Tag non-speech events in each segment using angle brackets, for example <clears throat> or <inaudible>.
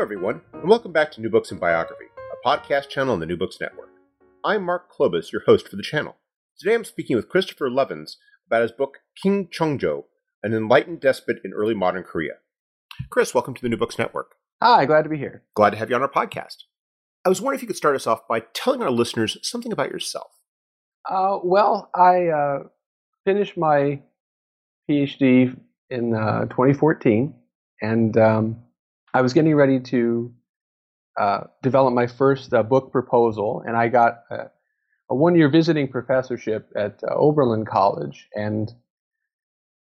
Hello, everyone, and welcome back to New Books and Biography, a podcast channel on the New Books Network. I'm Mark Klobas, your host for the channel. Today I'm speaking with Christopher Lovins about his book King Chongjo, An Enlightened Despot in Early Modern Korea. Chris, welcome to the New Books Network. Hi, glad to be here. Glad to have you on our podcast. I was wondering if you could start us off by telling our listeners something about yourself. Uh, well, I uh, finished my PhD in uh, 2014, and um, I was getting ready to uh, develop my first uh, book proposal, and I got a, a one-year visiting professorship at uh, Oberlin College. And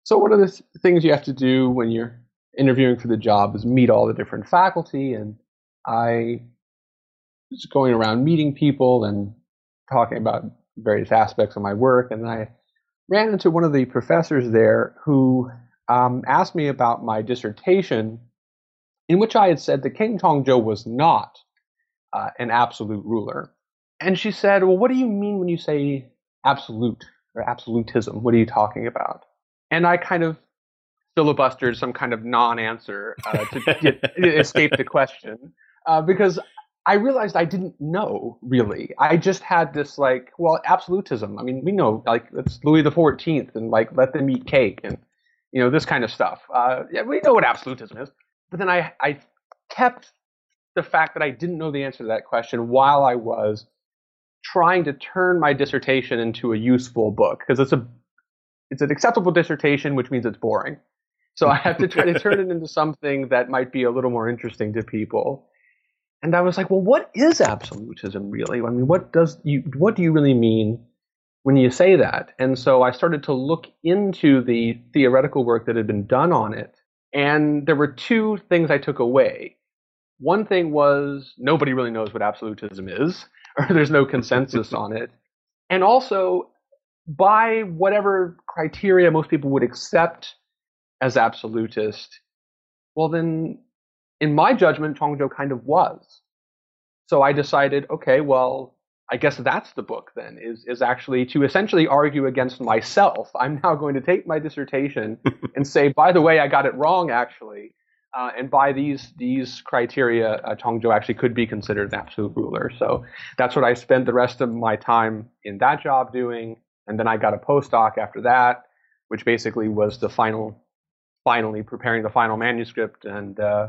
so, one of the things you have to do when you're interviewing for the job is meet all the different faculty. And I was going around meeting people and talking about various aspects of my work, and I ran into one of the professors there who um, asked me about my dissertation in which I had said that King Chongjo was not uh, an absolute ruler. And she said, Well, what do you mean when you say absolute or absolutism? What are you talking about? And I kind of filibustered some kind of non answer uh, to get, <laughs> escape the question uh, because I realized I didn't know really. I just had this like, well, absolutism. I mean, we know like it's Louis the Fourteenth and like let them eat cake and you know this kind of stuff. Uh, yeah, we know what absolutism is but then I, I kept the fact that I didn't know the answer to that question while I was trying to turn my dissertation into a useful book because it's a it's an acceptable dissertation, which means it's boring. So I have to <laughs> try to turn it into something that might be a little more interesting to people. And I was like, well, what is absolutism really? I mean, what does you what do you really mean when you say that? And so I started to look into the theoretical work that had been done on it and there were two things I took away. One thing was nobody really knows what absolutism is, <laughs> or there's no consensus on it. And also, by whatever criteria most people would accept as absolutist, well, then, in my judgment, Chongjo kind of was. So I decided, okay, well, I guess that's the book then is is actually to essentially argue against myself. I'm now going to take my dissertation <laughs> and say, by the way, I got it wrong actually, uh, and by these these criteria, uh, Chongjo actually could be considered an absolute ruler. So that's what I spent the rest of my time in that job doing, and then I got a postdoc after that, which basically was the final, finally preparing the final manuscript and. Uh,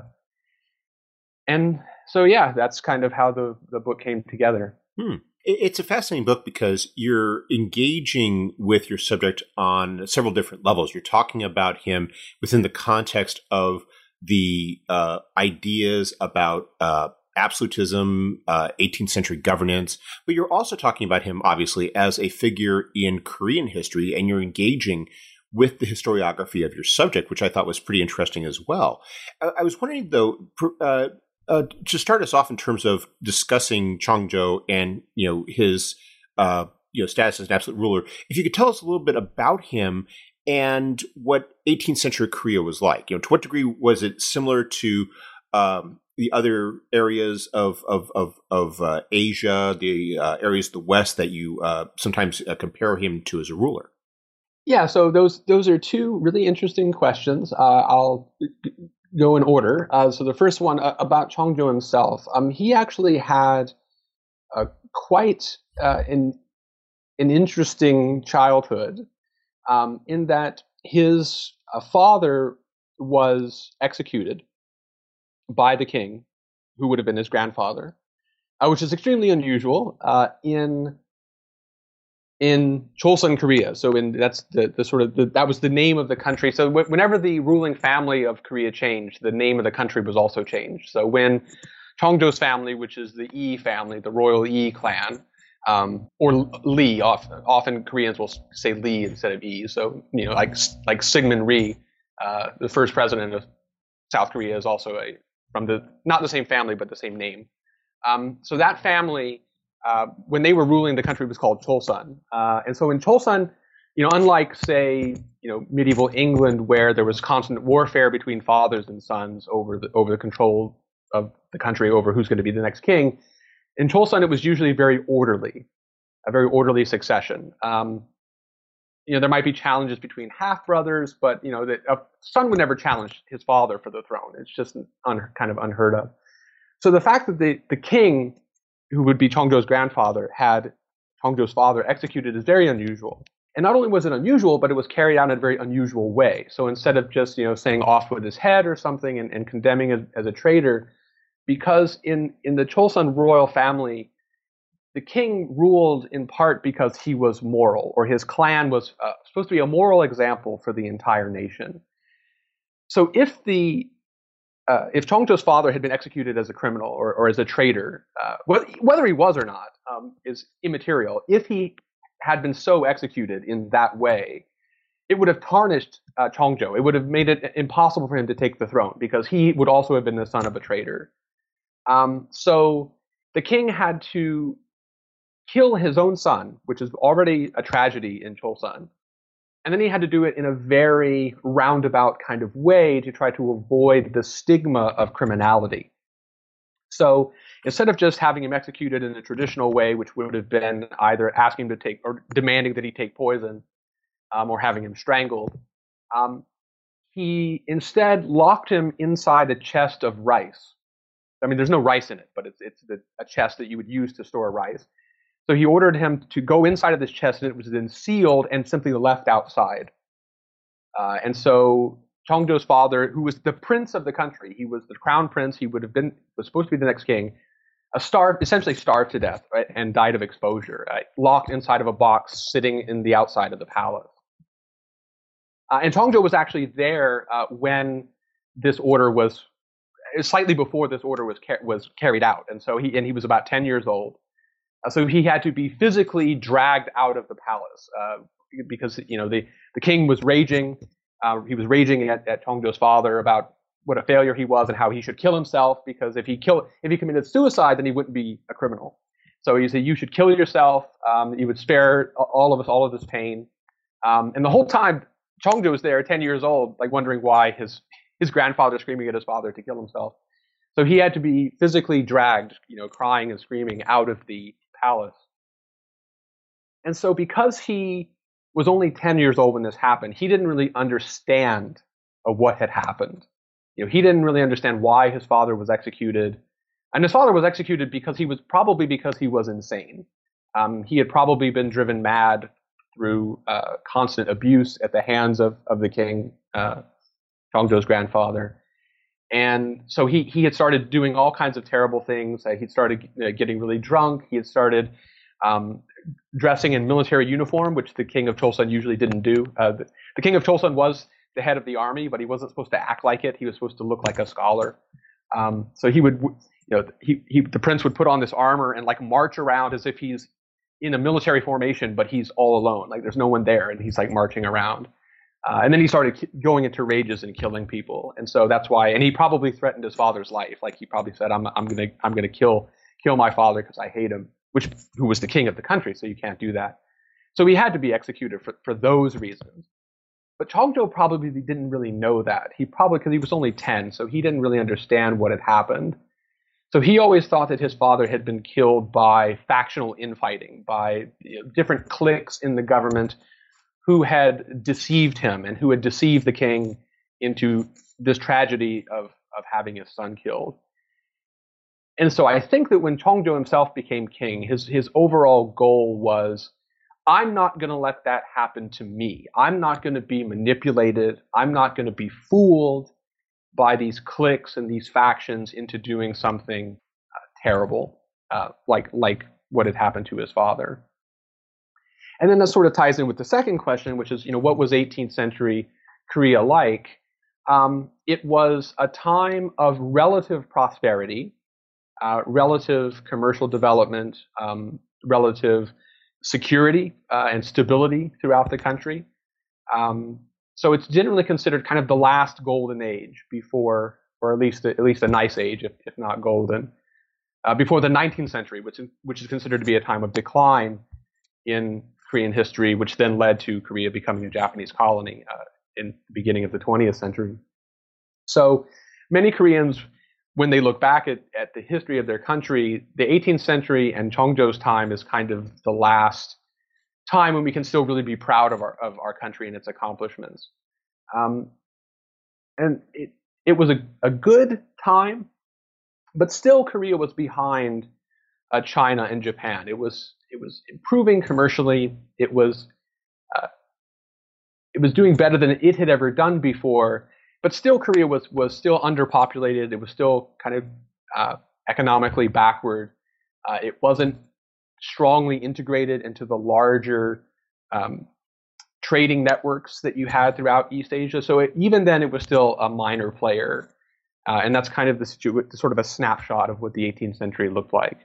and so yeah, that's kind of how the, the book came together. Hmm. It's a fascinating book because you're engaging with your subject on several different levels. You're talking about him within the context of the uh, ideas about uh, absolutism, uh, 18th century governance, but you're also talking about him, obviously, as a figure in Korean history, and you're engaging with the historiography of your subject, which I thought was pretty interesting as well. I, I was wondering, though, uh, uh, to start us off in terms of discussing Chongjo and you know his uh, you know status as an absolute ruler, if you could tell us a little bit about him and what 18th century Korea was like. You know, to what degree was it similar to um, the other areas of of of, of uh, Asia, the uh, areas of the West that you uh, sometimes uh, compare him to as a ruler? Yeah, so those those are two really interesting questions. I'll go in order. Uh, so the first one uh, about Chongjo himself. Um, he actually had a quite uh, an an interesting childhood, um, in that his uh, father was executed by the king, who would have been his grandfather, uh, which is extremely unusual uh, in in Chosun, Korea. So in that's the, the sort of the, that was the name of the country. So w- whenever the ruling family of Korea changed, the name of the country was also changed. So when Chongjo's family, which is the Yi family, the royal Yi clan, um, or Lee, often, often Koreans will say Lee instead of Yi. So you know, like like Syngman Rhee, uh, the first president of South Korea, is also a from the not the same family but the same name. Um, so that family, uh, when they were ruling the country, was called Chosun. Uh, and so in Chosun, you know, unlike say, you know, medieval England where there was constant warfare between fathers and sons over the over the control of the country, over who's going to be the next king, in Chosun it was usually very orderly, a very orderly succession. Um, you know, there might be challenges between half brothers, but you know, a son would never challenge his father for the throne. It's just un, kind of unheard of. So the fact that the, the king, who would be Chongjo's grandfather, had Chongjo's father executed is very unusual. And not only was it unusual, but it was carried out in a very unusual way. So instead of just you know saying off with his head or something and, and condemning it as a traitor, because in in the Chosun royal family, the king ruled in part because he was moral, or his clan was uh, supposed to be a moral example for the entire nation. So if the uh, if Cheongjo's father had been executed as a criminal or, or as a traitor, uh, whether he was or not um, is immaterial. If he had been so executed in that way, it would have tarnished uh, Cheongjo. It would have made it impossible for him to take the throne because he would also have been the son of a traitor. Um, so the king had to kill his own son, which is already a tragedy in Chosun. And then he had to do it in a very roundabout kind of way to try to avoid the stigma of criminality. So instead of just having him executed in a traditional way, which would have been either asking him to take or demanding that he take poison um, or having him strangled, um, he instead locked him inside a chest of rice. I mean, there's no rice in it, but it's it's the, a chest that you would use to store rice. So he ordered him to go inside of this chest, and it was then sealed and simply left outside. Uh, and so Cheongjo's father, who was the prince of the country, he was the crown prince. He would have been was supposed to be the next king. A starved, essentially starved to death, right, and died of exposure, right, locked inside of a box, sitting in the outside of the palace. Uh, and Cheongjo was actually there uh, when this order was slightly before this order was car- was carried out, and so he and he was about ten years old. Uh, so he had to be physically dragged out of the palace uh, because you know the the king was raging. Uh, he was raging at, at Cheongjo's father about what a failure he was and how he should kill himself because if he kill if he committed suicide then he wouldn't be a criminal. So he said you should kill yourself. Um, you would spare all of us all of this pain. Um, and the whole time Cheongjo was there, ten years old, like wondering why his his grandfather screaming at his father to kill himself. So he had to be physically dragged, you know, crying and screaming out of the palace. And so because he was only 10 years old when this happened, he didn't really understand what had happened. You know, he didn't really understand why his father was executed. And his father was executed because he was probably because he was insane. Um, he had probably been driven mad through uh, constant abuse at the hands of, of the king, uh, Cheongjo's grandfather. And so he, he had started doing all kinds of terrible things. Uh, he'd started uh, getting really drunk. He had started um, dressing in military uniform, which the king of Chosun usually didn't do. Uh, the, the, king of Chosun was the head of the army, but he wasn't supposed to act like it. He was supposed to look like a scholar. Um, so he would, you know, he, he, the prince would put on this armor and like march around as if he's in a military formation, but he's all alone. Like there's no one there, and he's like marching around. Uh, and then he started going into rages and killing people, and so that's why. And he probably threatened his father's life. Like he probably said, "I'm I'm gonna I'm gonna kill kill my father because I hate him," which who was the king of the country, so you can't do that. So he had to be executed for for those reasons. But Cheongjo probably didn't really know that. He probably because he was only ten, so he didn't really understand what had happened. So he always thought that his father had been killed by factional infighting, by you know, different cliques in the government who had deceived him and who had deceived the king into this tragedy of, of having his son killed. And so I think that when Cheongjo himself became king, his, his overall goal was I'm not going to let that happen to me. I'm not going to be manipulated. I'm not going to be fooled by these cliques and these factions into doing something uh, terrible, uh, like like what had happened to his father. And then that sort of ties in with the second question, which is, you know, what was 18th century Korea like? Um, it was a time of relative prosperity, uh, relative commercial development, um, relative security uh, and stability throughout the country. Um, so it's generally considered kind of the last golden age before, or at least at least a nice age, if, if not golden, uh, before the 19th century, which which is considered to be a time of decline in Korean history, which then led to Korea becoming a Japanese colony uh, in the beginning of the 20th century. So many Koreans, when they look back at, at the history of their country, the 18th century and Cheongjo's time is kind of the last time when we can still really be proud of our of our country and its accomplishments. Um, and it it was a, a good time, but still Korea was behind uh, China and Japan. It was it was improving commercially. It was uh, it was doing better than it had ever done before. But still, Korea was was still underpopulated. It was still kind of uh, economically backward. Uh, it wasn't strongly integrated into the larger um, trading networks that you had throughout East Asia. So it, even then, it was still a minor player, uh, and that's kind of the, the, sort of a snapshot of what the 18th century looked like.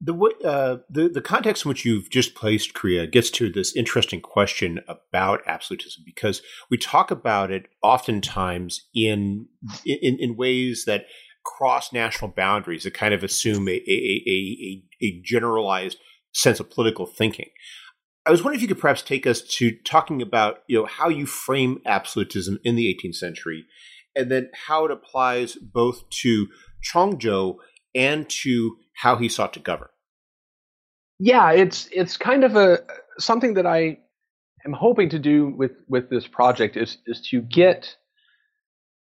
The, uh, the the context in which you've just placed Korea gets to this interesting question about absolutism because we talk about it oftentimes in in, in ways that cross national boundaries that kind of assume a, a, a, a, generalized sense of political thinking. I was wondering if you could perhaps take us to talking about you know how you frame absolutism in the 18th century, and then how it applies both to Cheongjo and to how he sought to govern. Yeah, it's it's kind of a something that I am hoping to do with with this project is is to get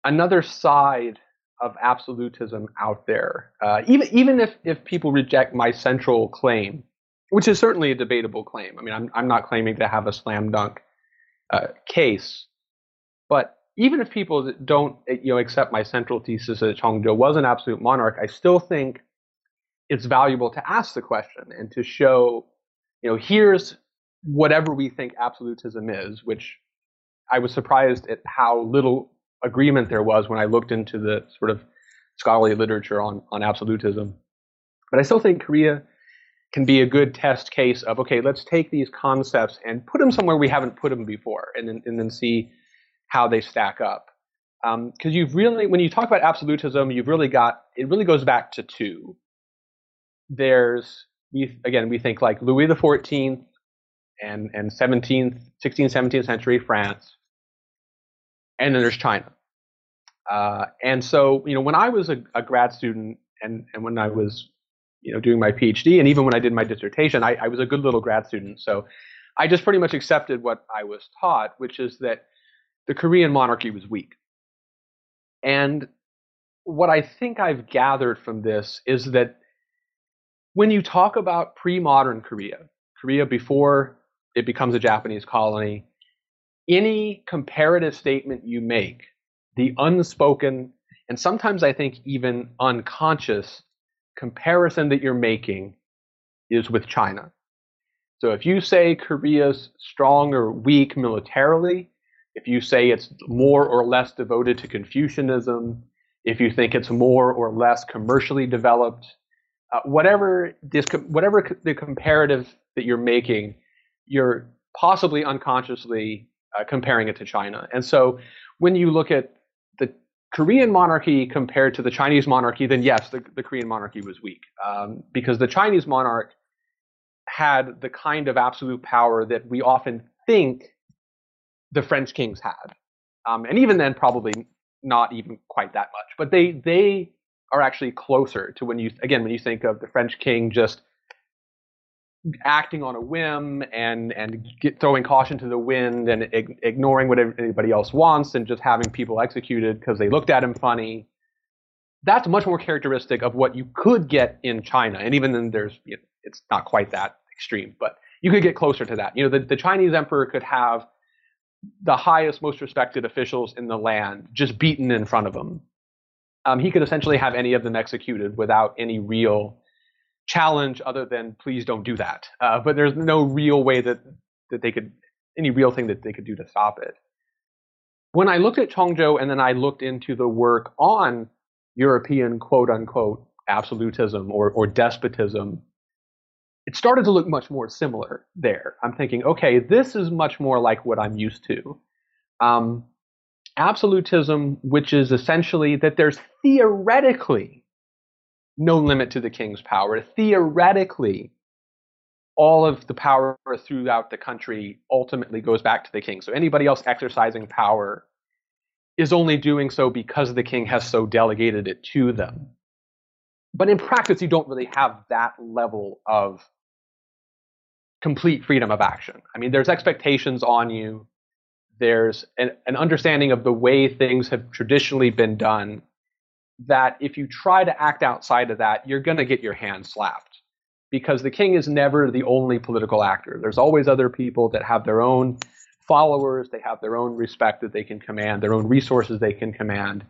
another side of absolutism out there. Uh, even even if if people reject my central claim, which is certainly a debatable claim. I mean, I'm I'm not claiming to have a slam dunk uh, case, but even if people don't you know accept my central thesis that Cheongjo was an absolute monarch, I still think it's valuable to ask the question and to show, you know, here's whatever we think absolutism is, which I was surprised at how little agreement there was when I looked into the sort of scholarly literature on, on absolutism. But I still think Korea can be a good test case of, okay, let's take these concepts and put them somewhere we haven't put them before and then, and then see how they stack up. Because um, you've really, when you talk about absolutism, you've really got, it really goes back to two there's we again we think like Louis the Fourteenth and and 17th, 16th, 17th century France, and then there's China. Uh, and so you know when I was a, a, grad student and and when I was you know doing my PhD and even when I did my dissertation, I, I was a good little grad student. So I just pretty much accepted what I was taught, which is that the Korean monarchy was weak. And what I think I've gathered from this is that when you talk about pre-modern Korea, Korea before it becomes a Japanese colony, any comparative statement you make, the unspoken and sometimes I think even unconscious comparison that you're making is with China. So if you say Korea's strong or weak militarily, if you say it's more or less devoted to Confucianism, if you think it's more or less commercially developed, uh, whatever this whatever the comparative that you're making, you're possibly unconsciously uh, comparing it to China. And so when you look at the Korean monarchy compared to the Chinese monarchy, then yes, the, the Korean monarchy was weak um, because the Chinese monarch had the kind of absolute power that we often think the French kings had, um, and even then, probably not even quite that much. But they they are actually closer to when you again when you think of the French king just acting on a whim and and get, throwing caution to the wind and ig- ignoring what anybody else wants and just having people executed because they looked at him funny. That's much more characteristic of what you could get in China, and even then, there's you know, it's not quite that extreme, but you could get closer to that. You know, the, the Chinese emperor could have the highest, most respected officials in the land just beaten in front of him. Um, he could essentially have any of them executed without any real challenge other than please don't do that. Uh, but there's no real way that that they could any real thing that they could do to stop it. When I looked at Chongjo and then I looked into the work on European quote unquote absolutism or, or despotism, it started to look much more similar there. I'm thinking, okay, this is much more like what I'm used to. Um, absolutism, which is essentially that there's theoretically no limit to the king's power. Theoretically, all of the power throughout the country ultimately goes back to the king. So anybody else exercising power is only doing so because the king has so delegated it to them. But in practice, you don't really have that level of complete freedom of action. I mean, there's expectations on you. There's an, an understanding of the way things have traditionally been done that if you try to act outside of that, you're going to get your hand slapped because the king is never the only political actor. There's always other people that have their own followers, they have their own respect that they can command, their own resources they can command.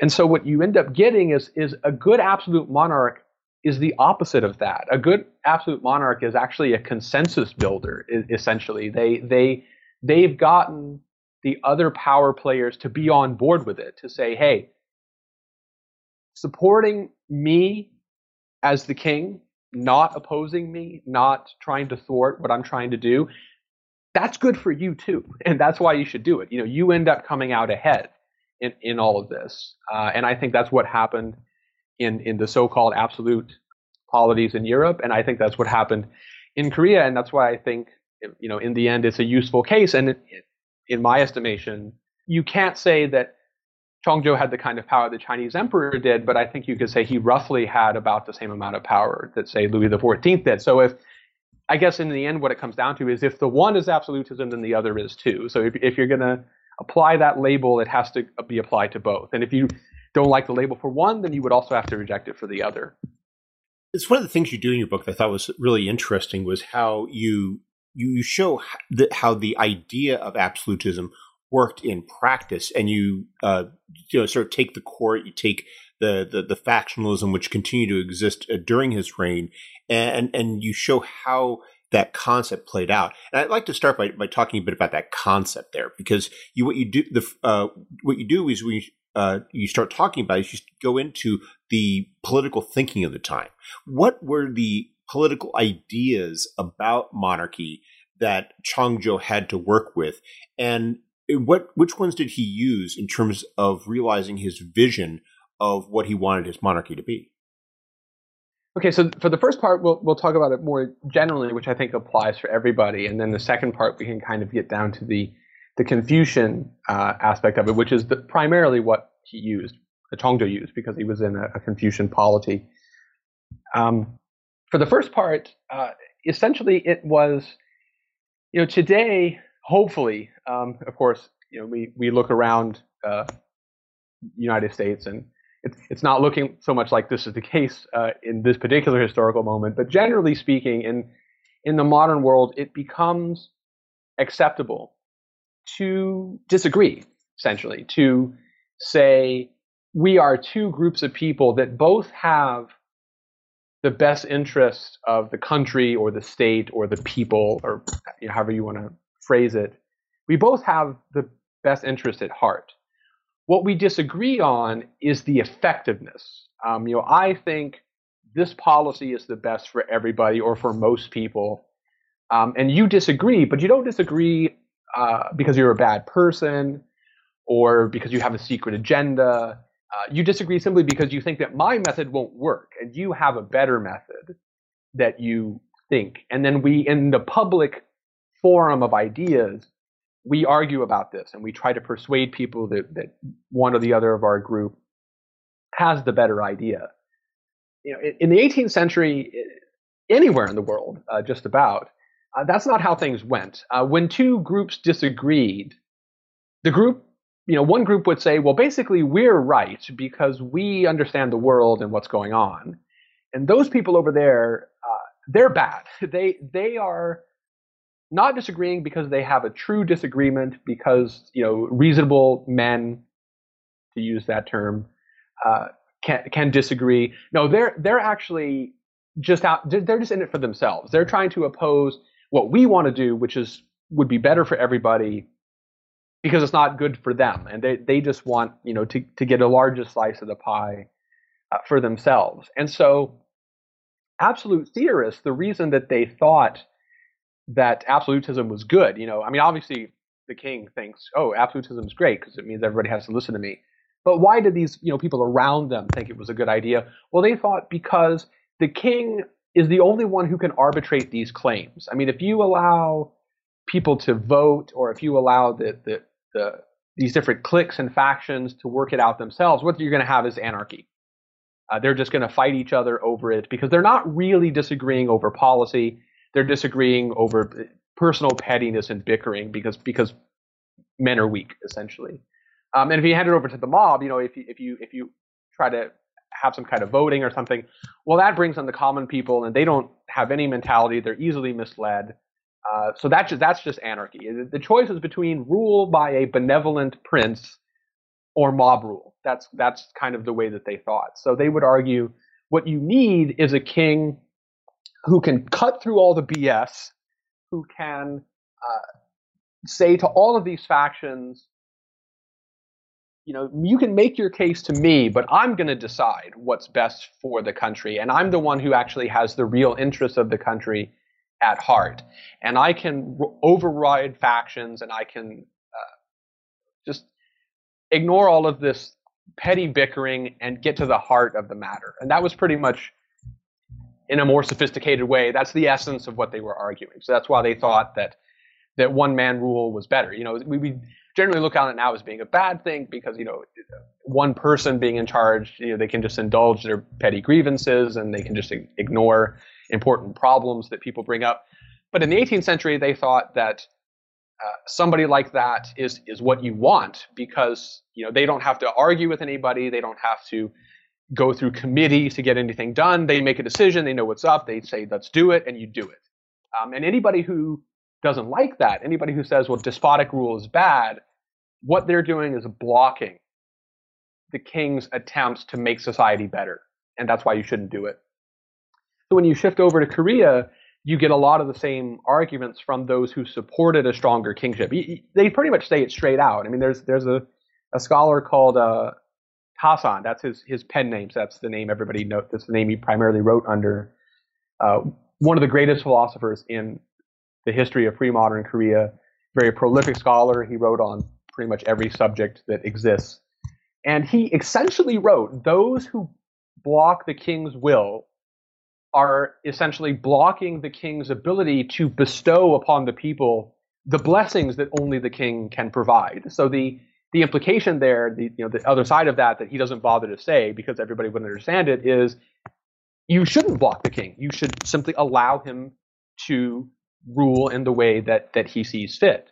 And so what you end up getting is is a good absolute monarch is the opposite of that. A good absolute monarch is actually a consensus builder essentially. They they they've gotten the other power players to be on board with it to say, "Hey, supporting me as the king, not opposing me, not trying to thwart what I'm trying to do, that's good for you too. <laughs> And that's why you should do it. You know, you end up coming out ahead in, in all of this. Uh, and I think that's what happened in, in the so-called absolute polities in Europe. And I think that's what happened in Korea. And that's why I think, you know, in the end, it's a useful case. And in my estimation, you can't say that Chongjo had the kind of power the Chinese emperor did, but I think you could say he roughly had about the same amount of power that, say, Louis XIV did. So if I guess in the end, what it comes down to is if the one is absolutism, then the other is too. So if, if you're going to apply that label, it has to be applied to both. And if you don't like the label for one, then you would also have to reject it for the other. It's one of the things you do in your book that I thought was really interesting was how you you show how the idea of absolutism worked in practice, and you uh, you know sort of take the court, you take the, the the factionalism which continued to exist uh, during his reign, and and you show how that concept played out. And I'd like to start by, by talking a bit about that concept there, because you what you do the uh, what you do is we uh, you start talking about is you go into the political thinking of the time. What were the political ideas about monarchy that Chongjo had to work with, and what which ones did he use in terms of realizing his vision of what he wanted his monarchy to be? Okay, so for the first part, we'll we'll talk about it more generally, which I think applies for everybody, and then the second part we can kind of get down to the the Confucian uh, aspect of it, which is the, primarily what he used, Chongjo used, because he was in a, a Confucian polity. Um, for the first part, uh, essentially it was, you know, today hopefully, um, of course, you know, we, we look around uh, United States and it's, it's not looking so much like this is the case uh, in this particular historical moment, but generally speaking, in, in the modern world, it becomes acceptable to disagree, essentially, to say we are two groups of people that both have the best interest of the country or the state or the people or you know, however you want to phrase it, we both have the best interest at heart. What we disagree on is the effectiveness. Um, you know, I think this policy is the best for everybody or for most people, um, and you disagree, but you don't disagree uh, because you're a bad person or because you have a secret agenda. Uh, you disagree simply because you think that my method won't work and you have a better method that you think. And then we, in the public forum of ideas, we argue about this and we try to persuade people that, that one or the other of our group has the better idea. You know, in, the 18th century, anywhere in the world, uh, just about, uh, that's not how things went. Uh, when two groups disagreed, the group, you know, one group would say, well, basically, we're right because we understand the world and what's going on. And those people over there, uh, they're bad. <laughs> They they are not disagreeing because they have a true disagreement because you know reasonable men, to use that term, uh, can can disagree. No, they're they're actually just out. They're just in it for themselves. They're trying to oppose what we want to do, which is would be better for everybody because it's not good for them, and they they just want you know to to get a larger slice of the pie uh, for themselves. And so, absolute theorists, the reason that they thought that absolutism was good, you know, I mean, obviously the king thinks, oh, absolutism is great because it means everybody has to listen to me. But why did these you know people around them think it was a good idea? Well, they thought because the king is the only one who can arbitrate these claims. I mean, if you allow people to vote, or if you allow the the, the these different cliques and factions to work it out themselves, what you're going to have is anarchy. Uh, they're just going to fight each other over it because they're not really disagreeing over policy. They're disagreeing over personal pettiness and bickering because because men are weak essentially. Um, and if you hand it over to the mob, you know, if you if you if you try to have some kind of voting or something, well, that brings in the common people, and they don't have any mentality. They're easily misled. Uh, so that's just, that's just anarchy. The choice is between rule by a benevolent prince or mob rule. That's that's kind of the way that they thought. So they would argue what you need is a king who can cut through all the BS, who can uh, say to all of these factions, you know, you can make your case to me, but I'm going to decide what's best for the country, and I'm the one who actually has the real interests of the country at heart, and I can override factions, and I can uh, just ignore all of this petty bickering and get to the heart of the matter. And that was pretty much in a more sophisticated way. That's the essence of what they were arguing. So that's why they thought that that one man rule was better. You know, we, we generally look on it now as being a bad thing because you know one person being in charge, you know, they can just indulge their petty grievances and they can just ignore important problems that people bring up. But in the 18th century, they thought that uh, somebody like that is is what you want because you know they don't have to argue with anybody, they don't have to go through committee to get anything done. They make a decision, they know what's up, they say let's do it, and you do it. Um, and anybody who doesn't like that, anybody who says well despotic rule is bad, what they're doing is blocking the king's attempts to make society better, and that's why you shouldn't do it. So when you shift over to Korea, you get a lot of the same arguments from those who supported a stronger kingship. They pretty much say it straight out. I mean, there's there's a, a scholar called uh, Tasan. That's his his pen name. So that's the name everybody knows. That's the name he primarily wrote under. Uh, one of the greatest philosophers in the history of pre-modern Korea. Very prolific scholar. He wrote on pretty much every subject that exists, and he essentially wrote those who block the king's will are essentially blocking the king's ability to bestow upon the people the blessings that only the king can provide. So the the implication there, the you know the other side of that that he doesn't bother to say because everybody wouldn't understand it is you shouldn't block the king. You should simply allow him to rule in the way that that he sees fit.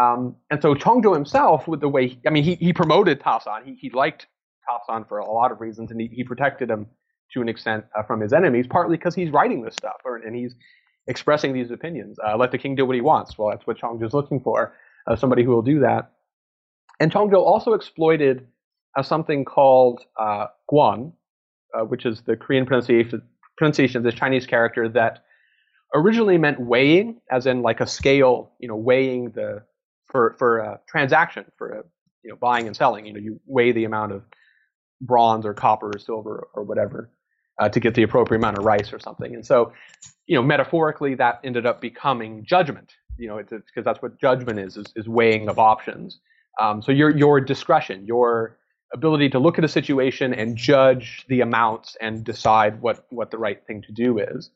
Um, and so Cheongjo himself, with the way I mean, he he promoted Tasan. He he liked Tasan for a lot of reasons, and he, he protected him to an extent uh, from his enemies, partly because he's writing this stuff or, and he's expressing these opinions. Uh, let the king do what he wants. Well, that's what Cheongjo is looking for, uh, somebody who will do that. And Cheongjo also exploited uh, something called uh, kwon, uh, which is the Korean pronunciation, pronunciation of this Chinese character that originally meant weighing, as in like a scale, you know, weighing the for for a transaction for a you know buying and selling. You know, you weigh the amount of bronze or copper or silver or whatever uh, to get the appropriate amount of rice or something. And so, you know, metaphorically, that ended up becoming judgment. You know, because that's what judgment is, is, is weighing of options. Um, so your your discretion, your ability to look at a situation and judge the amounts and decide what what the right thing to do is.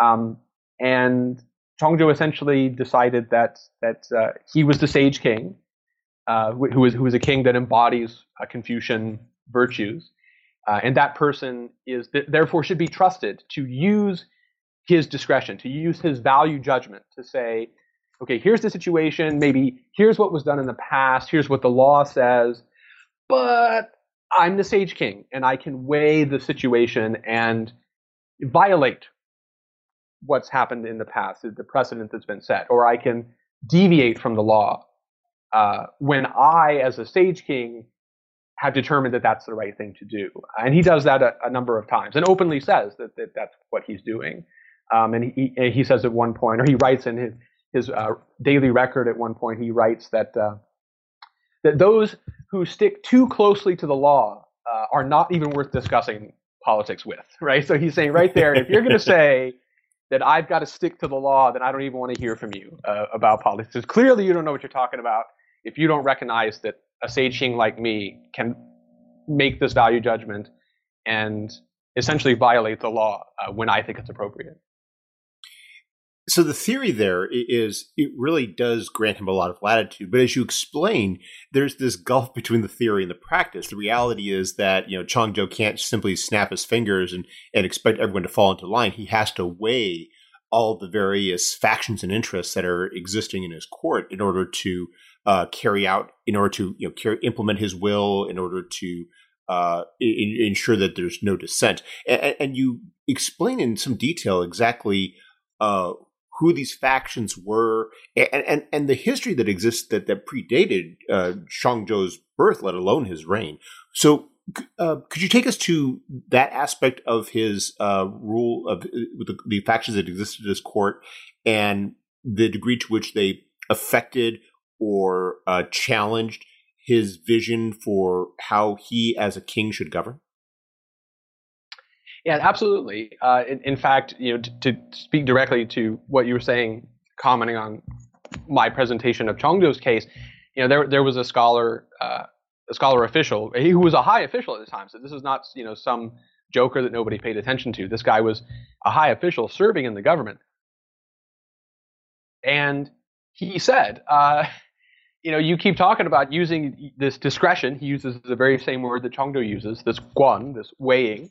Um, and Cheongjo essentially decided that that uh, he was the sage king, uh, who was who was a king that embodies uh, Confucian virtues, uh, and that person is th- therefore should be trusted to use his discretion, to use his value judgment to say, okay, here's the situation. Maybe here's what was done in the past. Here's what the law says. But I'm the Sage King, and I can weigh the situation and violate what's happened in the past, the precedent that's been set, or I can deviate from the law uh, when I, as a sage king, have determined that that's the right thing to do. And he does that a, a number of times and openly says that, that that's what he's doing. Um, and he, he says at one point, or he writes in his, his uh, daily record at one point, he writes that, uh, that those who stick too closely to the law uh, are not even worth discussing politics with, right? So he's saying right there, if you're going to say that I've got to stick to the law, then I don't even want to hear from you uh, about politics. Clearly, you don't know what you're talking about if you don't recognize that a king like me can make this value judgment and essentially violate the law uh, when I think it's appropriate. So the theory there is it really does grant him a lot of latitude, but as you explain, there's this gulf between the theory and the practice. The reality is that you know Chongjo can't simply snap his fingers and, and expect everyone to fall into line. He has to weigh all the various factions and interests that are existing in his court in order to uh, carry out, in order to you know carry, implement his will, in order to uh, in, ensure that there's no dissent. And, and, you explain in some detail exactly uh, who these factions were and, and, and the history that exists that, that predated uh, Chongjo's birth, let alone his reign. So, uh, could you take us to that aspect of his uh, rule of the, the, factions that existed at his court and the degree to which they affected or uh, challenged his vision for how he as a king should govern? Yeah, absolutely. Uh, in, in, fact, you know, to, to, speak directly to what you were saying, commenting on my presentation of Chongjo's case, you know, there there was a scholar, uh, a scholar official, who was a high official at the time. So this is not, you know, some joker that nobody paid attention to. This guy was a high official serving in the government, and he said, uh, you know, you keep talking about using this discretion. He uses the very same word that Chongjo uses, this kwon, this weighing.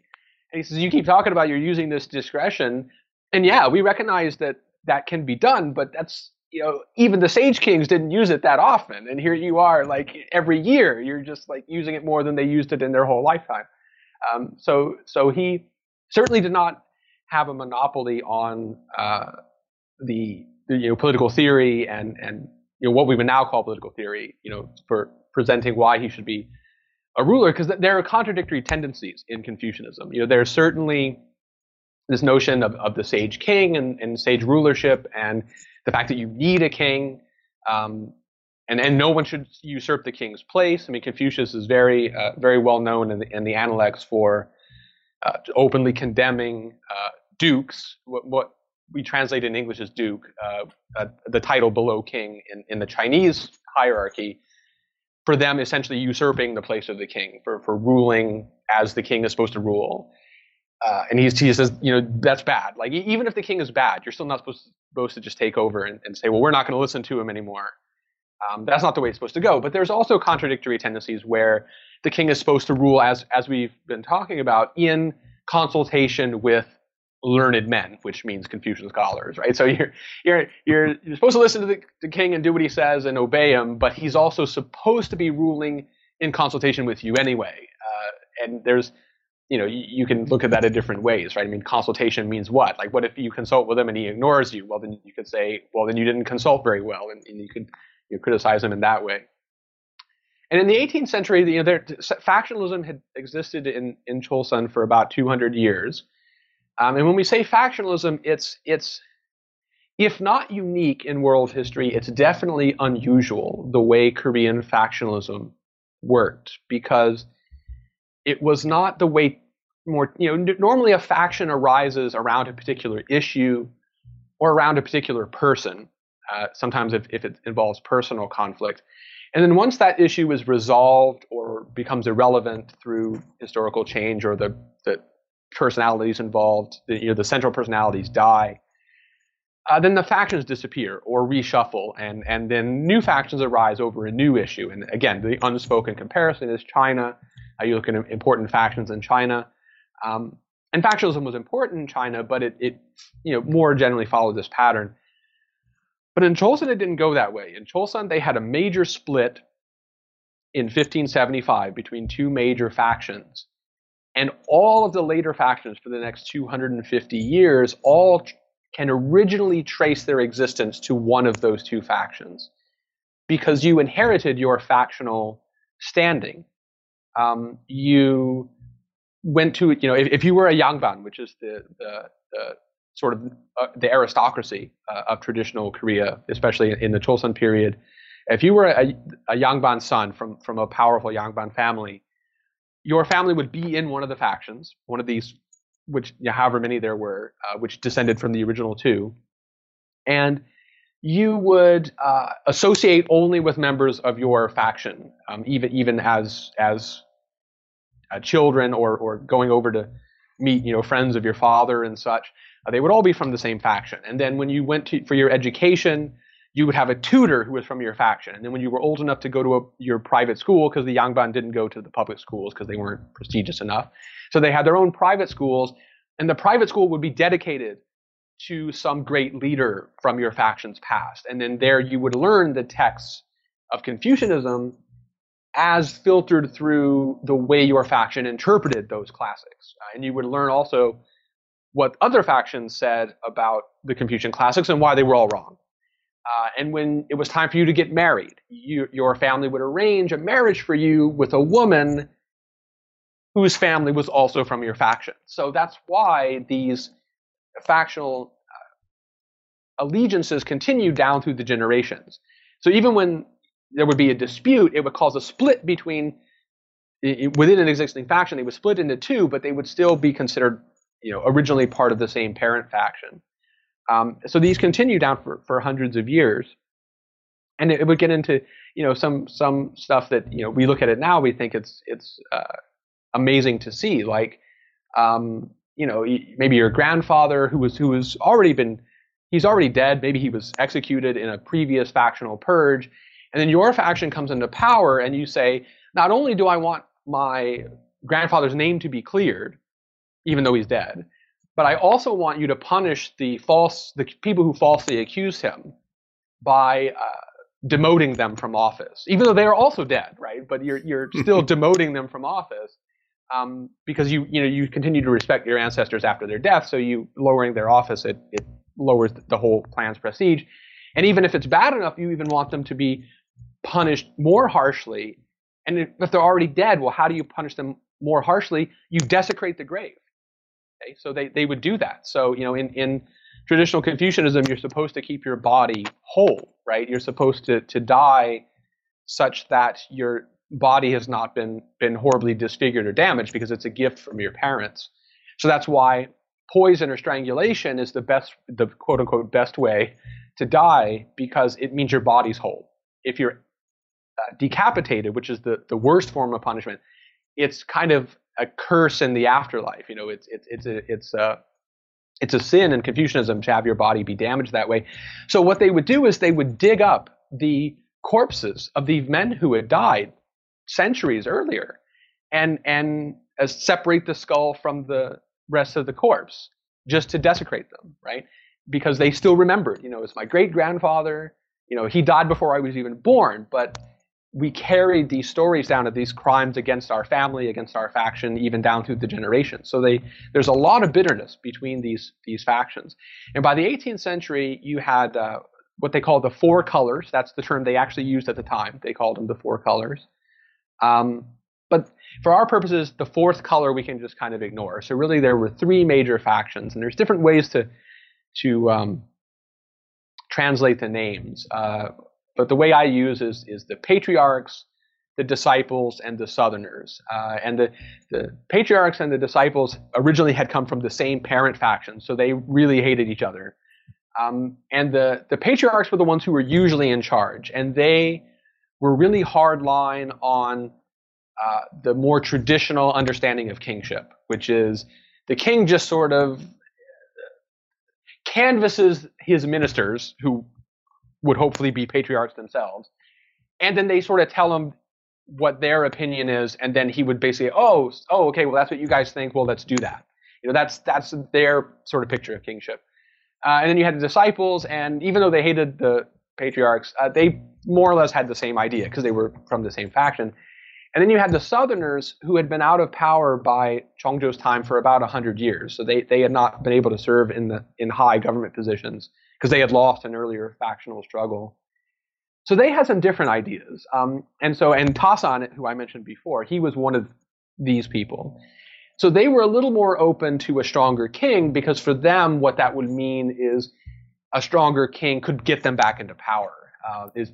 And he says, you keep talking about you're using this discretion. And yeah, we recognize that that can be done, but that's, you know, even the Sage Kings didn't use it that often. And here you are, like every year, you're just like using it more than they used it in their whole lifetime. Um, so, so he certainly did not have a monopoly on uh, the, the, you know, political theory and, and you know, what we would now call political theory, you know, for presenting why he should be a ruler, because there are contradictory tendencies in Confucianism. You know, there's certainly this notion of, of the sage king and, and sage rulership and the fact that you need a king. Um, and, and no one should usurp the king's place. I mean, Confucius is very, uh, very well known in the, in the Analects for uh, openly condemning uh, dukes, what, what we translate in English as duke, uh, uh, the title below king in, in the Chinese hierarchy, for them essentially usurping the place of the king, for, for ruling as the king is supposed to rule. Uh, and he's, he says, you know, that's bad. Like, even if the king is bad, you're still not supposed to, supposed to just take over and, and say, well, we're not going to listen to him anymore. Um, that's not the way it's supposed to go. But there's also contradictory tendencies where the king is supposed to rule, as, as we've been talking about, in consultation with learned men, which means Confucian scholars, right? So you're you're you're, you're supposed to listen to the, the, king and do what he says and obey him, but he's also supposed to be ruling in consultation with you anyway. Uh, and there's, you know, you, you, can look at that in different ways, right? I mean, consultation means what? Like, what if you consult with him and he ignores you? Well, then you could say, well, then you didn't consult very well, and, and you could you know, criticize him in that way. And in the 18th century, you know, there, factionalism had existed in in Chosun for about 200 years. Um, and when we say factionalism, it's it's if not unique in world history, it's definitely unusual the way Korean factionalism worked because it was not the way more you know normally a faction arises around a particular issue or around a particular person uh, sometimes if, if it involves personal conflict. And then once that issue is resolved or becomes irrelevant through historical change or the, the personalities involved, the, you know, the central personalities die, uh, then the factions disappear or reshuffle, and and then new factions arise over a new issue. And again, the unspoken comparison is China. Uh, you look at important factions in China, um, and factionalism was important in China, but it, it you know more generally followed this pattern. But in Chosun, it didn't go that way. In Chosun, they had a major split in 1575 between two major factions and all of the later factions for the next 250 years all can originally trace their existence to one of those two factions because you inherited your factional standing. Um, you went to, you know, if, if, you were a Yangban, which is the, the, the sort of uh, the aristocracy uh, of traditional Korea, especially in the Chosun period, if you were a, a Yangban son from, from a powerful Yangban family, your family would be in one of the factions, one of these, which however many there were, uh, which descended from the original two, and you would uh, associate only with members of your faction, um, even even as as uh, children or or going over to meet you know friends of your father and such. Uh, they would all be from the same faction. And then when you went to for your education, you would have a tutor who was from your faction. And then when you were old enough to go to a, your private school, because the Yangban didn't go to the public schools because they weren't prestigious enough, so they had their own private schools, and the private school would be dedicated to some great leader from your faction's past. And then there you would learn the texts of Confucianism as filtered through the way your faction interpreted those classics. Uh, and you would learn also what other factions said about the Confucian classics and why they were all wrong. Uh, and when it was time for you to get married, you, your family would arrange a marriage for you with a woman whose family was also from your faction. So that's why these factional uh, allegiances continue down through the generations. So even when there would be a dispute, it would cause a split between within an existing faction. They would split into two, but they would still be considered, you know, originally part of the same parent faction. Um, so these continue down for, for hundreds of years, and it, it, would get into you know some some stuff that you know we look at it now we think it's it's uh, amazing to see. Like um, you know maybe your grandfather who was who was already been he's already dead. Maybe he was executed in a previous factional purge. And then your faction comes into power and you say not only do I want my grandfather's name to be cleared even though he's dead but I also want you to punish the false, the people who falsely accuse him by uh, demoting them from office, even though they are also dead, right? But you're you're <laughs> still demoting them from office um, because you you know you continue to respect your ancestors after their death, so you lowering their office it it lowers the whole clan's prestige, and even if it's bad enough, you even want them to be punished more harshly. And if they're already dead, well, how do you punish them more harshly? You desecrate the grave. Okay? So they, they would do that. So, you know, in, in traditional Confucianism, you're supposed to keep your body whole, right? You're supposed to, to die such that your body has not been, been horribly disfigured or damaged because it's a gift from your parents. So that's why poison or strangulation is the best, the quote unquote best way to die because it means your body's whole. If you're uh, decapitated, which is the, the worst form of punishment, it's kind of a curse in the afterlife. You know, it's it's it's a it's a it's a sin in Confucianism to have your body be damaged that way. So what they would do is they would dig up the corpses of these men who had died centuries earlier, and and uh, separate the skull from the rest of the corpse just to desecrate them, right? Because they still remembered, you know, it's my great grandfather. You know, he died before I was even born, but we carried these stories down of these crimes against our family, against our faction, even down through the generations. So they, there's a lot of bitterness between these these factions. And by the 18th century, you had uh, what they called the four colors. That's the term they actually used at the time. They called them the four colors. Um, but for our purposes, the fourth color we can just kind of ignore. So really, there were three major factions, and there's different ways to to um, translate the names. Uh, but the way I use is is the patriarchs, the disciples, and the Southerners. Uh, and the the patriarchs and the disciples originally had come from the same parent faction, so they really hated each other. Um, and the the patriarchs were the ones who were usually in charge, and they were really hard line on uh, the more traditional understanding of kingship, which is the king just sort of canvasses his ministers, who would hopefully be patriarchs themselves. And then they sort of tell him what their opinion is, and then he would basically, oh, oh, okay, well that's what you guys think. Well, let's do that. You know, that's that's their sort of picture of kingship. Uh, and then you had the disciples, and even though they hated the patriarchs, uh, they more or less had the same idea because they were from the same faction. And then you had the Southerners who had been out of power by Chongjo's time for about 100 years. So they, they had not been able to serve in, the, in high government positions because they had lost an earlier factional struggle. So they had some different ideas. Um, and so, and Tasan, who I mentioned before, he was one of these people. So they were a little more open to a stronger king because for them, what that would mean is a stronger king could get them back into power. Uh, is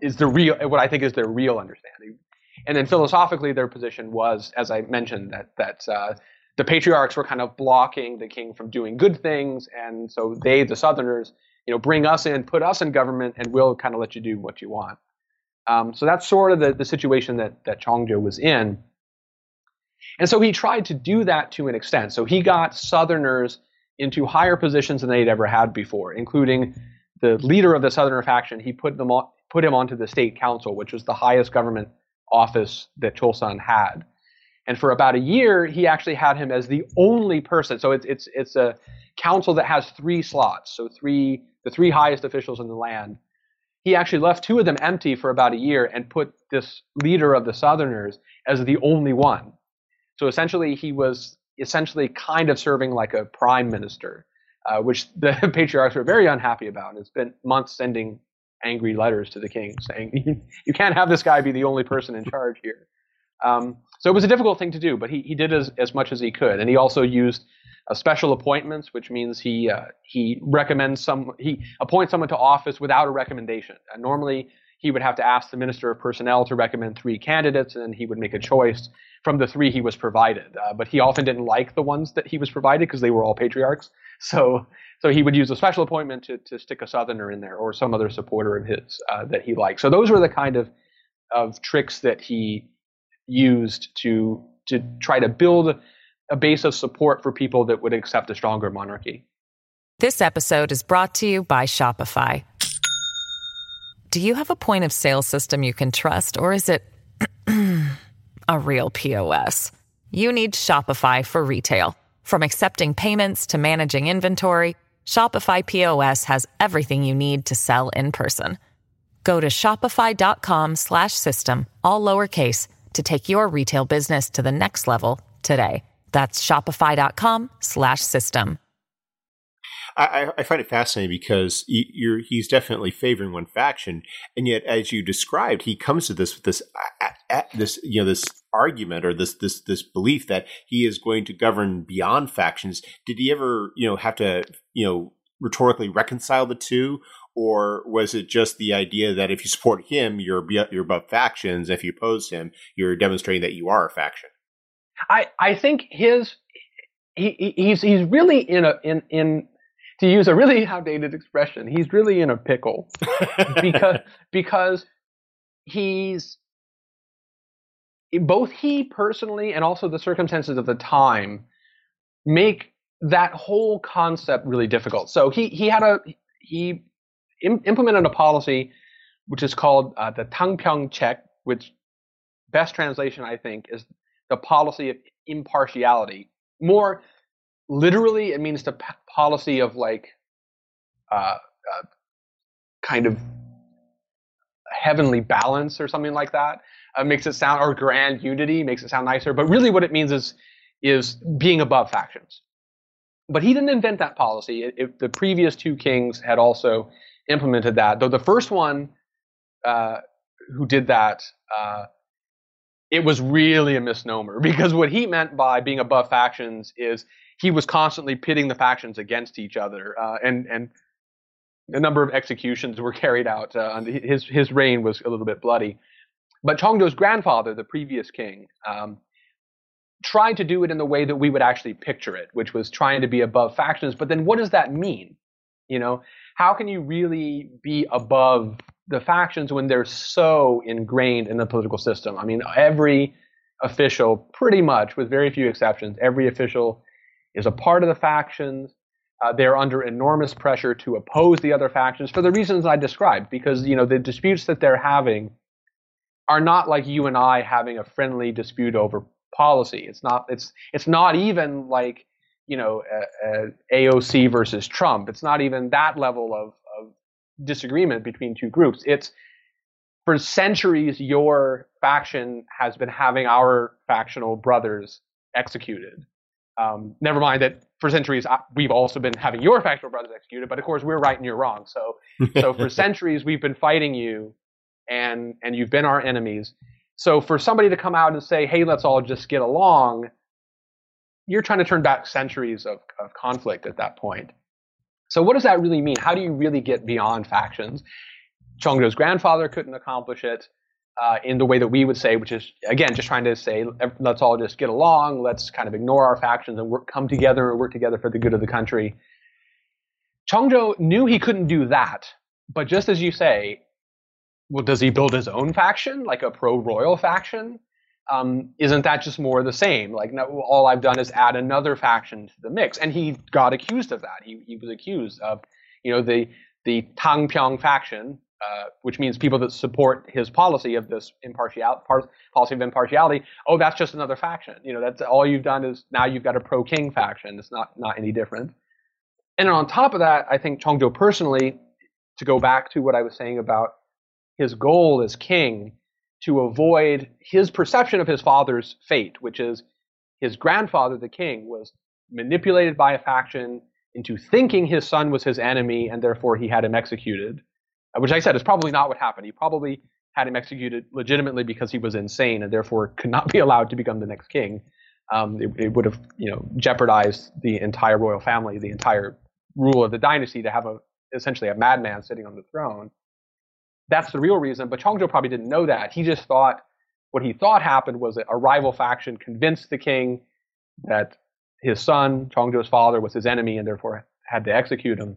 is the real what I think is their real understanding. And then philosophically, their position was, as I mentioned, that that uh, the patriarchs were kind of blocking the king from doing good things, and so they, the Southerners, you know, bring us in, put us in government, and we'll kind of let you do what you want. Um, so that's sort of the, the situation that that Chongjo was in. And so he tried to do that to an extent. So he got Southerners into higher positions than they'd ever had before, including the leader of the Southerner faction. He put them on, put him onto the state council, which was the highest government office that Chosun had. And for about a year, he actually had him as the only person. So it's it's it's a council that has three slots. So three the three highest officials in the land. He actually left two of them empty for about a year and put this leader of the Southerners as the only one. So essentially, he was essentially kind of serving like a prime minister, uh, which <laughs> the patriarchs were very unhappy about. And it's been months sending angry letters to the king saying, <laughs> you can't have this guy be the only person in charge here. Um, so it was a difficult thing to do, but he, he did as, as much as he could. And he also used uh, special appointments, which means he, uh, he recommends some, he appoints someone to office without a recommendation. Uh, normally, he would have to ask the minister of personnel to recommend three candidates, and then he would make a choice from the three he was provided. Uh, but he often didn't like the ones that he was provided because they were all patriarchs. <laughs> So so he would use a special appointment to, to stick a Southerner in there or some other supporter of his uh, that he liked. So those were the kind of of tricks that he used to to try to build a base of support for people that would accept a stronger monarchy. This episode is brought to you by Shopify. Do you have a point of sale system you can trust, or is it <clears throat> a real POS? You need Shopify for retail. From accepting payments to managing inventory, Shopify POS has everything you need to sell in person. Go to shopify.com/system all lowercase to take your retail business to the next level today. That's shopify.com slash system. I, I, find it fascinating because he's definitely favoring one faction, and yet, as you described, he comes to this with this this you know this argument or this this this belief that he is going to govern beyond factions. Did he ever you know have to you know rhetorically reconcile the two, or was it just the idea that if you support him, you're you're above factions? If you oppose him, you're demonstrating that you are a faction. I I think his he, he's he's really in a in in to use a really <laughs> outdated expression, he's really in a pickle <laughs> because because he's both he personally and also the circumstances of the time make that whole concept really difficult. So he he had a he Im- implemented a policy which is called uh, the Tangpyeong chaek, which best translation I think is the policy of impartiality. More literally, it means the p- policy of like uh, uh, kind of heavenly balance or something like that. Uh, makes it sound or grand unity makes it sound nicer but really what it means is is being above factions. But he didn't invent that policy. It, it, the previous two kings had also implemented that though the first one uh, who did that uh, it was really a misnomer <laughs> because what he meant by being above factions is he was constantly pitting the factions against each other uh, and and a number of executions were <laughs> carried out. Uh, his his reign was a little bit bloody, but Chongjo's grandfather, the previous king, um, tried to do it in the way that we would actually picture it, which was trying to be above factions. But then, what does that mean? You know, how can you really be above the factions when they're so ingrained in the political system? I mean, every official, pretty much, with very few exceptions, every official is a part of the factions. Uh, they're under enormous pressure to oppose the other factions for the reasons I described, because you know the disputes that they're having are not like you and I having a friendly dispute over policy. It's not. It's it's not even like you know AOC versus Trump. It's not even that level of, of disagreement between two groups. It's for centuries, your faction has been having our factional brothers executed. Um, never mind that for centuries we've also been having your factional brothers executed, but of course we're right and you're wrong. So, <laughs> so for centuries we've been fighting you, and and you've been our enemies. So for somebody to come out and say, "Hey, let's all just get along," you're trying to turn back centuries of, of conflict at that point. So what does that really mean? How do you really get beyond factions? Chongjo's grandfather couldn't accomplish it uh, in the way that we would say, which is again just trying to say, let's all just get along, let's kind of ignore our factions and work, come together and work together for the good of the country. Chongjo knew he couldn't do that, but just as you say, well, does he build his own faction, like a pro-royal faction? Um, isn't that just more the same? Like, no, all I've done is add another faction to the mix, and he got accused of that. He he was accused of, you know, the the Tangpyeong faction, uh, which means people that support his policy of this impartiality, policy of impartiality. Oh, that's just another faction. You know, that's all you've done is now you've got a pro-king faction. It's not not any different. And on top of that, I think Chongjo personally, to go back to what I was saying about his goal as king, to avoid his perception of his father's fate, which is his grandfather, the king, was manipulated by a faction into thinking his son was his enemy, and therefore he had him executed which I said is probably not what happened. He probably had him executed legitimately because he was insane and therefore could not be allowed to become the next king. Um, it, it, would have, you know, jeopardized the entire royal family, the entire rule of the dynasty to have a essentially a madman sitting on the throne. That's the real reason. But Chongjo probably didn't know that. He just thought what he thought happened was that a rival faction convinced the king that his son, Chongjo's father, was his enemy and therefore had to execute him.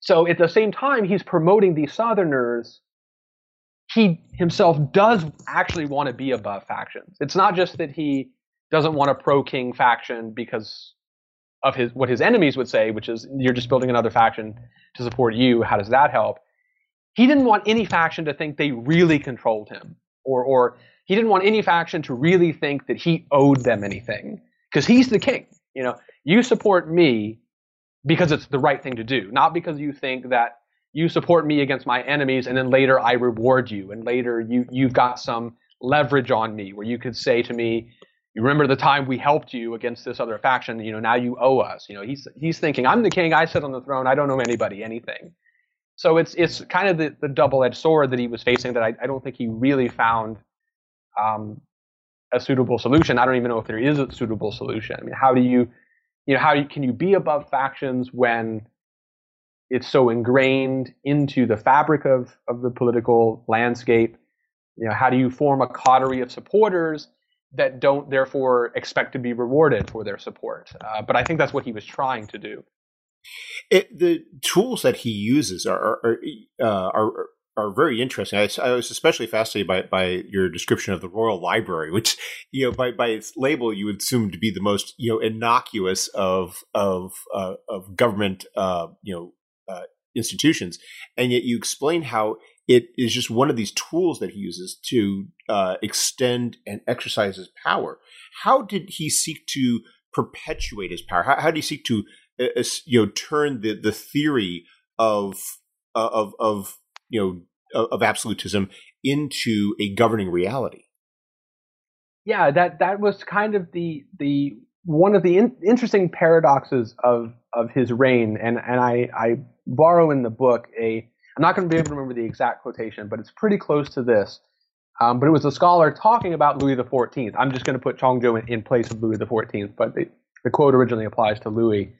So at the same time, he's promoting these Southerners. He himself does actually want to be above factions. It's not just that he doesn't want a pro king faction because of his what his enemies would say, which is you're just building another faction to support you. How does that help? He didn't want any faction to think they really controlled him, or or he didn't want any faction to really think that he owed them anything because he's the king. You know, you support me, because it's the right thing to do, not because you think that you support me against my enemies and then later I reward you and later you you've got some leverage on me where you could say to me, you remember the time we helped you against this other faction, you know, now you owe us. You know, he's he's thinking, I'm the king, I sit on the throne, I don't owe anybody anything. So it's it's kind of the, the double-edged sword that he was facing that I, I don't think he really found um, a suitable solution. I don't even know if there is a suitable solution. I mean, how do you you know, how you, can you be above factions when it's so ingrained into the fabric of, of the political landscape? You know, how do you form a coterie of supporters that don't therefore expect to be rewarded for their support? Uh, but I think that's what he was trying to do. It, the tools that he uses are are, uh, are are very interesting. I, I, was especially fascinated by by your description of the Royal Library, which you know by by its label you would assume to be the most you know innocuous of of uh, of government uh, you know uh, institutions, and yet you explain how it is just one of these tools that he uses to uh, extend and exercise his power. How did he seek to perpetuate his power? How, how did he seek to you know turn the the theory of uh, of of you know of absolutism into a governing reality. Yeah, that that was kind of the the one of the in, interesting paradoxes of of his reign, and and I I borrow in the book a I'm not going to be able to remember the exact quotation, but it's pretty close to this. Um, but it was a scholar talking about Louis XIV. I'm just going to put Chongjo in, in place of Louis XIV, but the, the quote originally applies to Louis,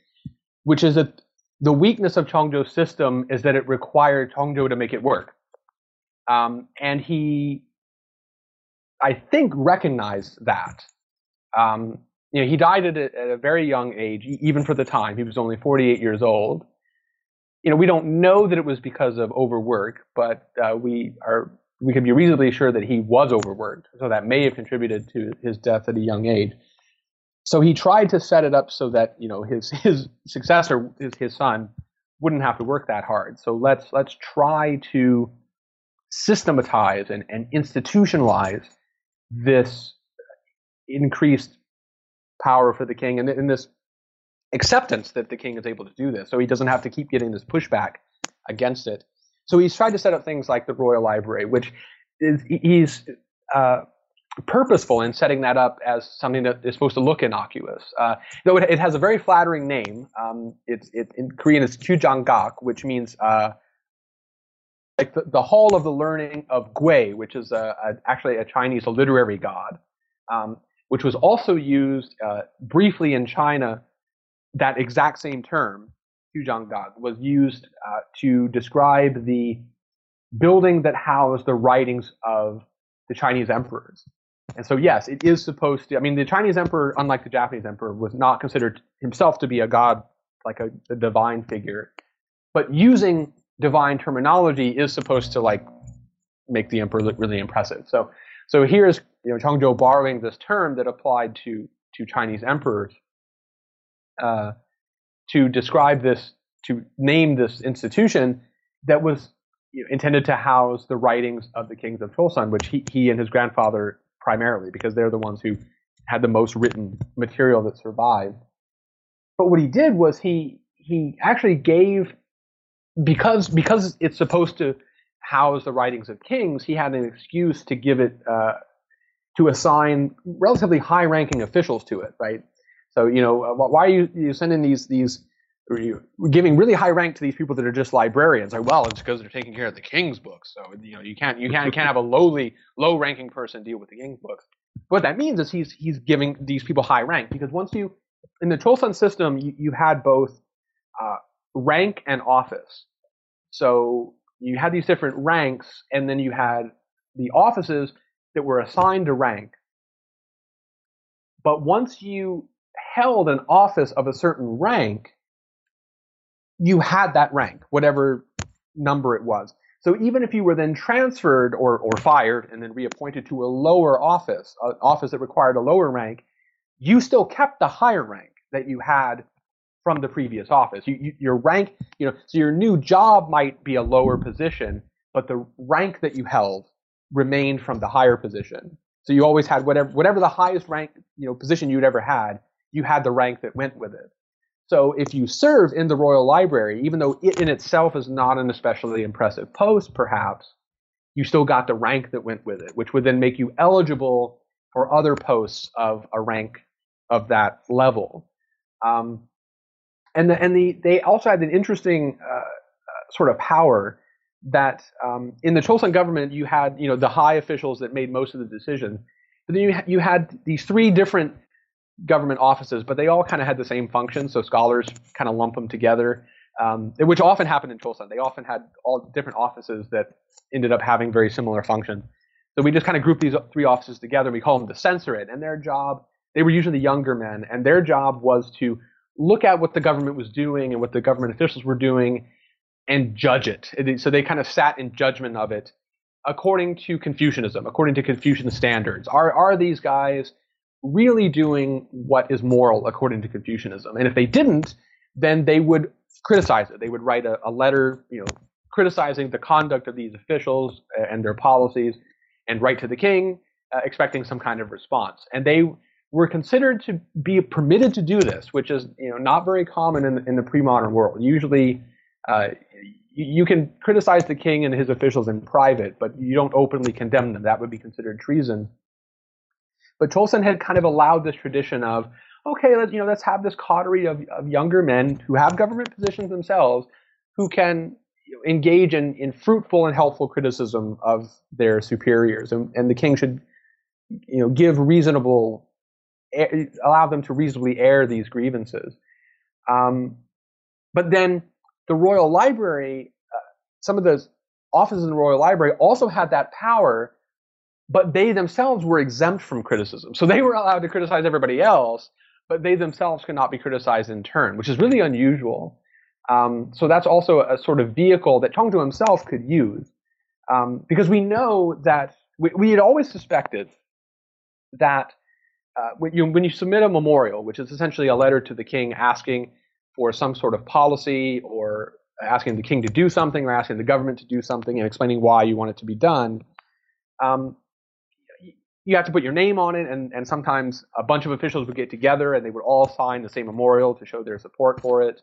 which is that the weakness of Chongjo's system is that it required Chongjo to make it work. Um, and he, I think, recognized that. Um, you know, he died at a, at a, very young age, even for the time. He was only 48 years old. You know, we don't know that it was because of overwork, but uh, we are we can be reasonably sure that he was overworked. So that may have contributed to his death at a young age. So he tried to set it up so that you know his <laughs> his successor, his, his son, wouldn't have to work that hard. So let's let's try to systematize and, and institutionalize this increased power for the king and, and this acceptance that the king is able to do this. So he doesn't have to keep getting this pushback against it. so he's tried to set up things like the Royal Library, which is he's uh, purposeful in setting that up as something that is supposed to look innocuous. Uh, though it, it, has a very flattering name. Um, it's it, in Korean it's Kyujanggak, which means uh, like the, the, Hall of the Learning of Gui, which is a, a, actually a Chinese literary god, um, which was also used uh, briefly in China. That exact same term, Kyujanggak, was used uh, to describe the building that housed the writings of the Chinese emperors. And so, yes, it is supposed to. I mean, the Chinese emperor, unlike the Japanese emperor, was not considered himself to be a god, like a, a divine figure. But using divine terminology is supposed to like make the emperor look really impressive. So, so here's you know Chongjo borrowing this term that applied to to Chinese emperors uh, to describe this, to name this institution that was you know, intended to house the writings of the kings of Chosun, which he, he and his grandfather primarily, because they're the ones who had the most written material that survived. But what he did was he he actually gave because because it's supposed to house the writings of kings, he had an excuse to give it uh, to assign relatively high-ranking officials to it, right? So you know why are you you sending these these giving really high rank to these people that are just librarians. Like, well, it's because they're taking care of the king's books. So you know, you can't you can't you can't have a lowly low ranking person deal with the king's books. What that means is he's he's giving these people high rank because once you in the Chosun system you, you had both uh, rank and office. So you had these different ranks, and then you had the offices that were assigned to rank. But once you held an office of a certain rank, you had that rank, whatever number it was. So even if you were then transferred or, or fired and then reappointed to a lower office, an office that required a lower rank, you still kept the higher rank that you had from the previous office. You, you, your rank, you know, so your new job might be a lower position, but the rank that you held remained from the higher position. So you always had whatever whatever the highest rank, you know, position you'd ever had, you had the rank that went with it. So if you serve in the Royal Library, even though it in itself is not an especially impressive post, perhaps, you still got the rank that went with it, which would then make you eligible for other posts of a rank of that level. Um, and the, and the they also had an interesting uh, sort of power that um, in the Chosun government you had you know the high officials that made most of the decisions, but then you you had these three different government offices, but they all kind of had the same function. So scholars kind of lump them together, um, which often happened in Chosun. They often had all different offices that ended up having very similar functions. So we just kind of group these three offices together. We call them the censorate, and their job they were usually the younger men, and their job was to look at what the government was doing and what the government officials were doing and judge it. So they kind of sat in judgment of it according to Confucianism, according to Confucian standards. Are are these guys really doing what is moral according to Confucianism. And if they didn't, then they would criticize it. They would write a, a letter, you know, criticizing the conduct of these officials and their policies, and write to the king, uh, expecting some kind of response. And they were considered to be permitted to do this, which is you know not very common in, in the pre-modern world. Usually, uh, you can criticize the king and his officials in private, but you don't openly condemn them. That would be considered treason. But Chosun had kind of allowed this tradition of, okay, let's you know, let's have this coterie of, of younger men who have government positions themselves, who can engage in, in fruitful and helpful criticism of their superiors, and, and the king should, you know, give reasonable, allow them to reasonably air these grievances. Um, but then the royal library, uh, some of the offices in the royal library also had that power but they themselves were exempt from criticism. So they were allowed to criticize everybody else, but they themselves could not be criticized in turn, which is really unusual. Um, so that's also a sort of vehicle that Chongjo himself could use. Um, because we know that we, we, had always suspected that uh, when, you, when you submit a memorial, which is essentially a letter to the king asking for some sort of policy or asking the king to do something or asking the government to do something and explaining why you want it to be done, um, you have to put your name on it, and, and sometimes a bunch of officials would get together and they would all sign the same memorial to show their support for it.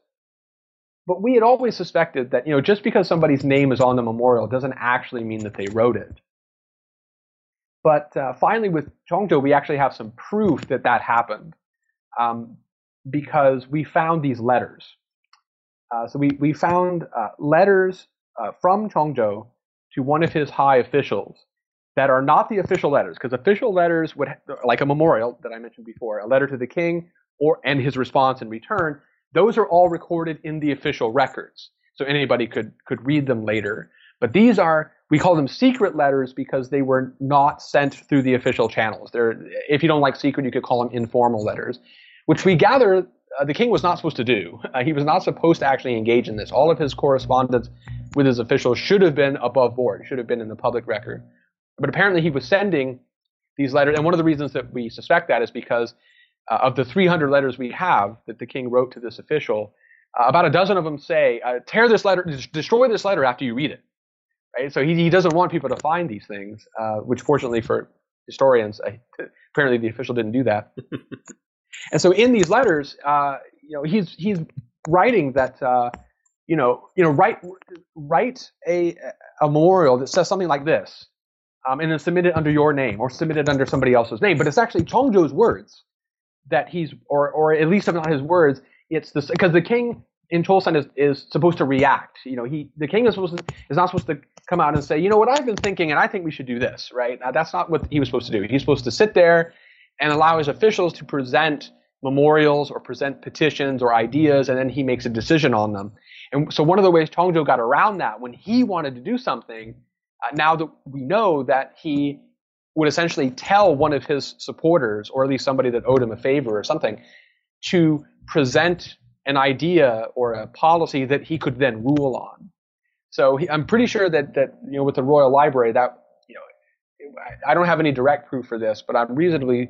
but we had always suspected that you know just because somebody's name is on the memorial doesn't actually mean that they wrote it. But uh, finally, with Chongjo, we actually have some proof that that happened um, because we found these letters. Uh, so we we found uh, letters uh, from Chongjo to one of his high officials that are not the official letters, because official letters would, like a memorial that I mentioned before, a letter to the king or and his response in return, those are all recorded in the official records, so anybody could could read them later. But these are we call them secret letters because they were not sent through the official channels. They're, if you don't like secret, you could call them informal letters, which we gather uh, the king was not supposed to do. Uh, he was not supposed to actually engage in this. All of his correspondence with his officials should have been above board, should have been in the public record. But apparently he was sending these letters, and one of the reasons that we suspect that is because uh, of the 300 letters we have that the king wrote to this official, uh, about a dozen of them say, uh, "Tear this letter, destroy this letter after you read it." Right? So he, he doesn't want people to find these things, uh, which fortunately for historians, apparently the official didn't do that. <laughs> and so in these letters, uh, you know, he's he's writing that uh, you know, you know, write write a a memorial that says something like this um, and then submit it under your name or submit it under somebody else's name. But it's actually Chongjo's words that he's, or or at least if not his words, it's this because the king in Chosun is, is supposed to react. You know, he the king is supposed to is not supposed to come out and say, you know what, I've been thinking, and I think we should do this. Right? Now, that's not what he was supposed to do. He's supposed to sit there and allow his officials to present memorials or present petitions or ideas, and then he makes a decision on them. And so one of the ways Chongjo got around that when he wanted to do something uh, now that we know that he would essentially tell one of his supporters, or at least somebody that owed him a favor or something, to present an idea or a policy that he could then rule on. So he, I'm pretty sure that that you know with the Royal Library that you know I don't have any direct proof for this, but I'm reasonably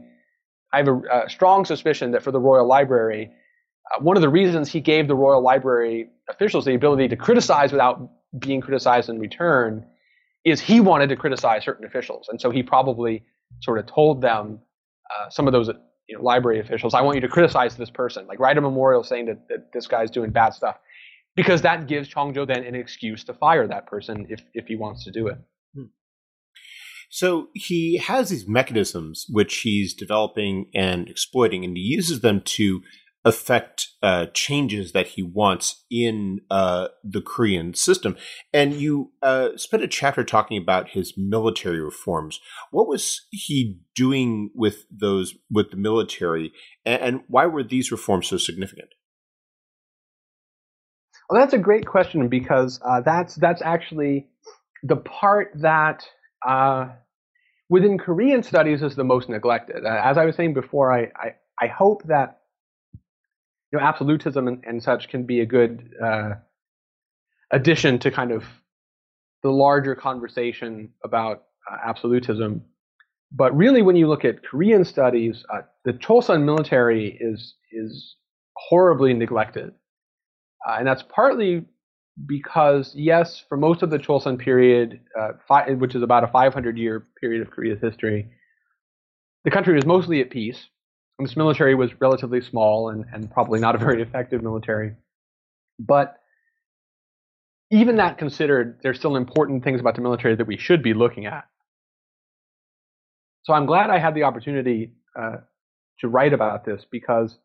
I have a, a strong suspicion that for the Royal Library, uh, one of the reasons he gave the Royal Library officials the ability to criticize without being criticized in return is he wanted to criticize certain officials, and so he probably sort of told them uh, some of those you know, library officials, I want you to criticize this person, like write a memorial saying that, that this guy's doing bad stuff, because that gives Chongjo then an excuse to fire that person if if he wants to do it. Hmm. So he has these mechanisms which he's developing and exploiting, and he uses them to affect uh, changes that he wants in uh, the Korean system. And you uh, spent a chapter talking about his military reforms. What was he doing with those with the military, and, and why were these reforms so significant? Well, that's a great question because uh, that's that's actually the part that uh, within Korean studies is the most neglected. Uh, as I was saying before, I, I, I hope that know, absolutism and, and such can be a good uh, addition to kind of the larger conversation about uh, absolutism. But really, when you look at Korean studies, uh, the Chosun military is is horribly neglected, uh, and that's partly because yes, for most of the Chosun period, uh, fi- which is about a 500 year period of Korea's history, the country was mostly at peace this military was relatively small and, and probably not a very effective military. But even that considered, there's still important things about the military that we should be looking at. So I'm glad I had the opportunity uh, to write about this because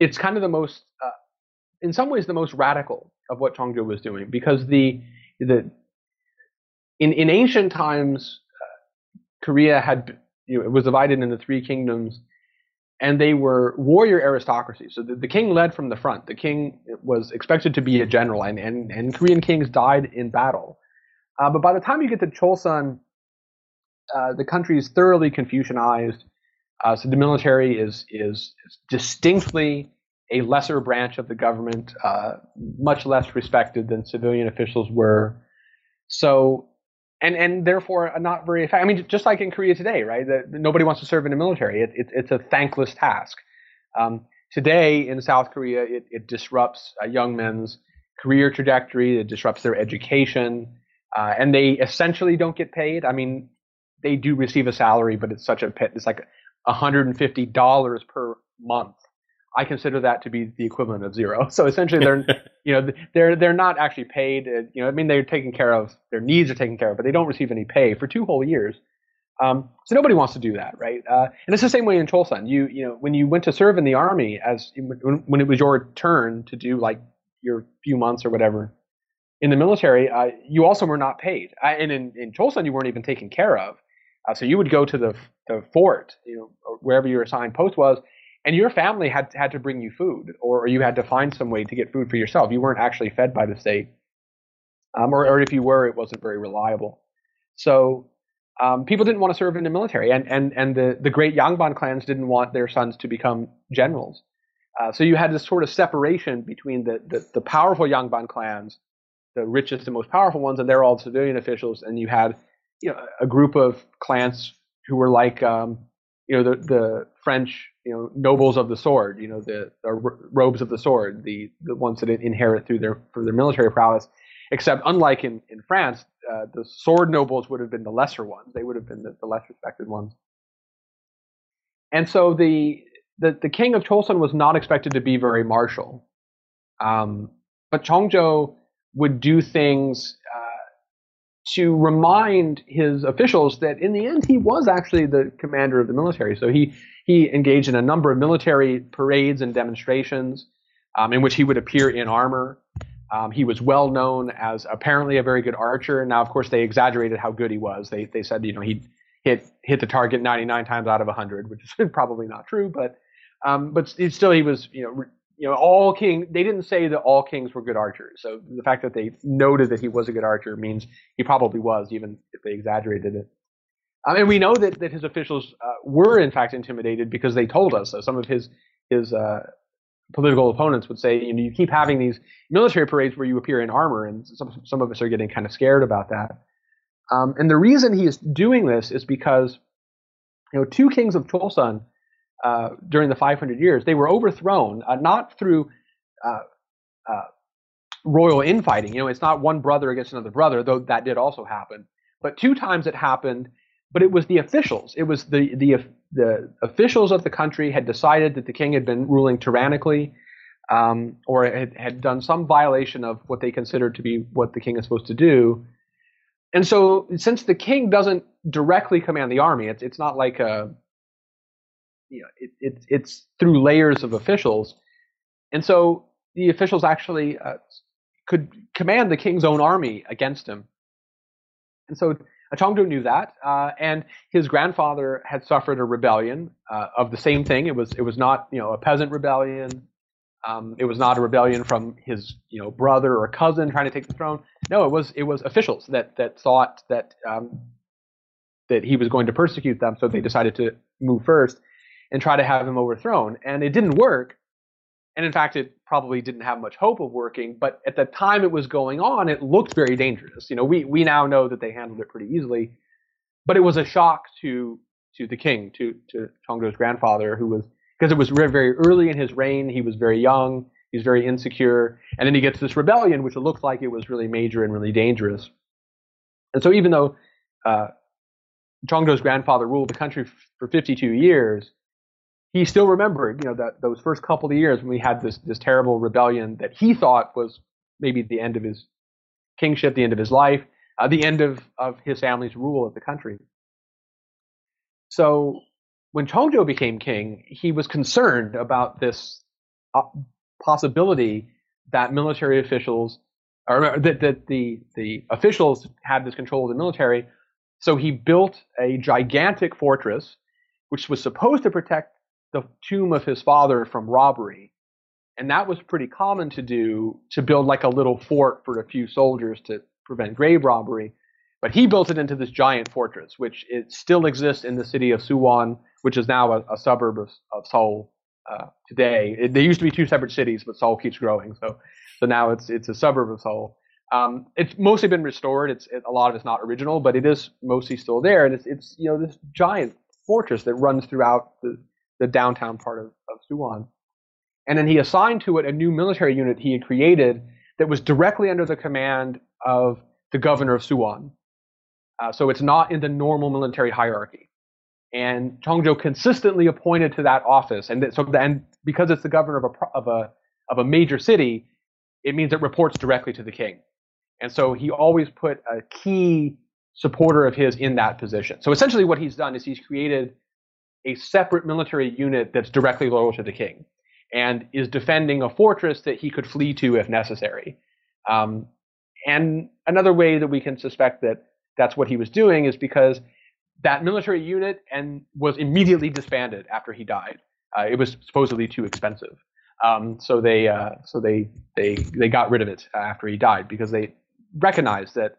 it's kind of the most, uh, in some ways, the most radical of what Chongjo was doing. Because the the in in ancient times, uh, Korea had you know, it was divided into three kingdoms, and they were warrior aristocracy. So the, the, king led from the front. The king was expected to be a general, and, and, and Korean kings died in battle. Uh, but by the time you get to Chosun, uh, the country is thoroughly Confucianized. Uh, so the military is, is, is distinctly a lesser branch of the government, uh, much less respected than civilian officials were. So and and therefore not very effective. I mean, just like in Korea today, right? The, nobody wants to serve in the military. It, it, it's a thankless task. Um, today in South Korea, it, it disrupts uh, young men's career trajectory. It disrupts their education, uh, and they essentially don't get paid. I mean, they do receive a salary, but it's such a pit. It's like $150 per month I consider that to be the equivalent of zero. So essentially, they're <laughs> you know they're they're not actually paid. Uh, you know, I mean, they're taken care of. Their needs are taken care of, but they don't receive any pay for two whole years. Um, so nobody wants to do that, right? Uh, and it's the same way in Chosun. You you know when you went to serve in the army as when, when it was your turn to do like your few months or whatever in the military, uh, you also were not paid. Uh, and in in Chosun, you weren't even taken care of. Uh, so you would go to the the fort, you know, wherever your assigned post was, and your family had had to bring you food, or you had to find some way to get food for yourself. You weren't actually fed by the state, um, or, or if you were, it wasn't very reliable. So um, people didn't want to serve in the military, and and and the the great Yangban clans didn't want their sons to become generals. Uh, so you had this sort of separation between the, the, the powerful Yangban clans, the richest and most powerful ones, and they're all civilian officials, and you had you know a group of clans who were like um, you know the the French you know nobles of the sword, you know the, the robes of the sword, the the ones that inherit through their for their military prowess. Except unlike in in France, uh, the sword nobles would have been the lesser ones. They would have been the, the less respected ones. And so the, the, the king of Chosun was not expected to be very martial. Um, but Chongjo would do things uh, to remind his officials that in the end he was actually the commander of the military. So he, he engaged in a number of military parades and demonstrations um, in which he would appear in armor. Um, he was well known as apparently a very good archer. Now, of course, they exaggerated how good he was. They they said you know he hit hit the target 99 times out of 100, which is <laughs> probably not true, but um, but still he was you know you know all king. They didn't say that all kings were good archers. So the fact that they noted that he was a good archer means he probably was, even if they exaggerated it. And we know that that his officials uh, were in fact intimidated because they told us so. Some of his his uh, political opponents would say, you know, you keep having these military parades where you appear in armor, and some some of us are getting kind of scared about that. Um, and the reason he is doing this is because, you know, two kings of Chosun uh, during the 500 years they were overthrown uh, not through uh, uh, royal infighting. You know, it's not one brother against another brother, though that did also happen. But two times it happened but it was the officials. It was the the the officials of the country had decided that the king had been ruling tyrannically, um, or had, had done some violation of what they considered to be what the king is supposed to do. And so, since the king doesn't directly command the army, it's it's not like a you know it, it it's through layers of officials, and so the officials actually uh, could command the king's own army against him. And so Chongjo knew that, uh, and his grandfather had suffered a rebellion uh, of the same thing. It was it was not you know a peasant rebellion. Um, it was not a rebellion from his you know brother or cousin trying to take the throne. No, it was it was officials that that thought that um, that he was going to persecute them, so they decided to move first and try to have him overthrown. And it didn't work. And in fact, it probably didn't have much hope of working. But at the time it was going on, it looked very dangerous. You know, we we now know that they handled it pretty easily, but it was a shock to to the king, to to Chongjo's grandfather, who was because it was very, very early in his reign. He was very young. He's very insecure, and then he gets this rebellion, which looked like it was really major and really dangerous. And so, even though uh, grandfather ruled the country f- for 52 years, he still remembered, you know, that those first couple of years when we had this this terrible rebellion that he thought was maybe the end of his kingship, the end of his life, uh, the end of of his family's rule of the country. So when Chongjo became king, he was concerned about this uh, possibility that military officials, or that, that the the officials had this control of the military. So he built a gigantic fortress, which was supposed to protect the tomb of his father from robbery. And that was pretty common to do to build like a little fort for a few soldiers to prevent grave robbery. But he built it into this giant fortress, which it still exists in the city of Suwon, which is now a, a suburb of, of Seoul uh, today. It, they used to be two separate cities, but Seoul keeps growing, so so now it's it's a suburb of Seoul. Um, it's mostly been restored. It's it, a lot of it's not original, but it is mostly still there, and it's it's you know this giant fortress that runs throughout the the downtown part of, of Suwon. And then he assigned to it a new military unit he had created that was directly under the command of the governor of Suwon. Uh, so it's not in the normal military hierarchy. and Chongjo consistently appointed to that office, and so and because it's the governor of a of a of a major city, it means it reports directly to the king, and so he always put a key supporter of his in that position. So essentially, what he's done is he's created a separate military unit that's directly loyal to the king, and is defending a fortress that he could flee to if necessary. Um, and another way that we can suspect that that's what he was doing is because that military unit and was immediately disbanded after he died. Uh, it was supposedly too expensive, um, so they uh, so they they they got rid of it after he died because they recognized that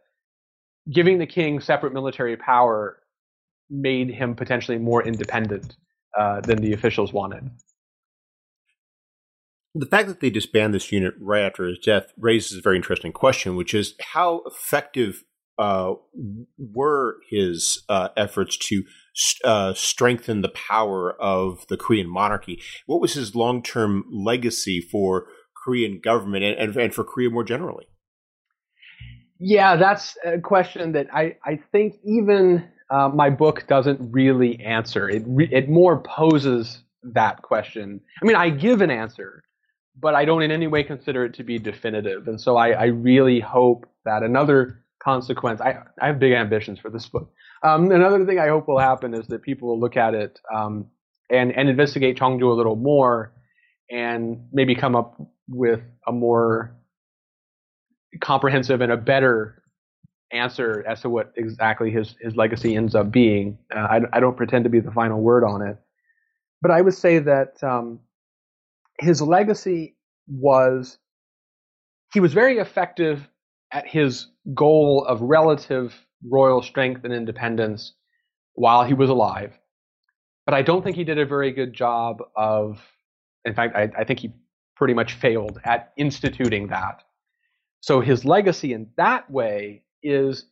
giving the king separate military power made him potentially more independent uh, than the officials wanted. The fact that they disband this unit right after his death raises a very interesting question, which is how effective uh, were his uh, efforts to uh, strengthen the power of the Korean monarchy? What was his long term legacy for Korean government and, and, and, for Korea more generally? Yeah, that's a question that I, I think even uh, my book doesn't really answer. It, re- it more poses that question. I mean, I give an answer, but I don't in any way consider it to be definitive. And so I, I really hope that another consequence. I, I have big ambitions for this book. Um, another thing I hope will happen is that people will look at it um, and and investigate Chongjo a little more, and maybe come up with a more comprehensive and a better answer as to what exactly his his legacy ends up being. Uh, I, I don't pretend to be the final word on it, but I would say that um, his legacy was he was very effective at his goal of relative royal strength and independence while he was alive. But I don't think he did a very good job of, in fact, I, I think he pretty much failed at instituting that. So his legacy in that way is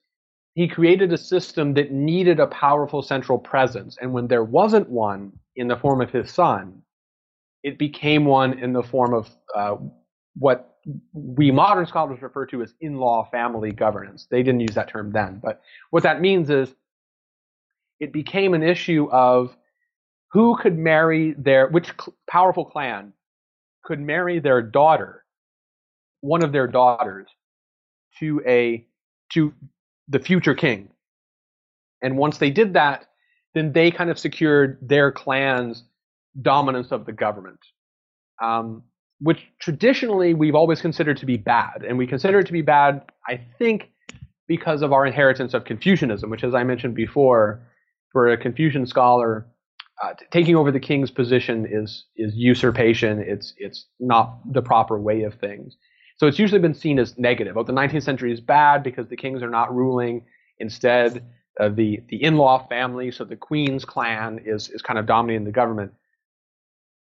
he created a system that needed a powerful central presence. And when there wasn't one in the form of his son, it became one in the form of uh, what we modern scholars refer to as in-law family governance. They didn't use that term then, but what that means is it became an issue of who could marry their which cl- powerful clan could marry their daughter, one of their daughters, to a to the future king. And once they did that, then they kind of secured their clan's dominance of the government. Um, which traditionally we've always considered to be bad. And we consider it to be bad, I think, because of our inheritance of Confucianism, which, as I mentioned before, for a Confucian scholar, uh, taking over the king's position is is usurpation. It's it's not the proper way of things. So it's usually been seen as negative. Oh, the 19th century is bad because the kings are not ruling. Instead, uh, the the in-law family, so the queen's clan, is is kind of dominating the government.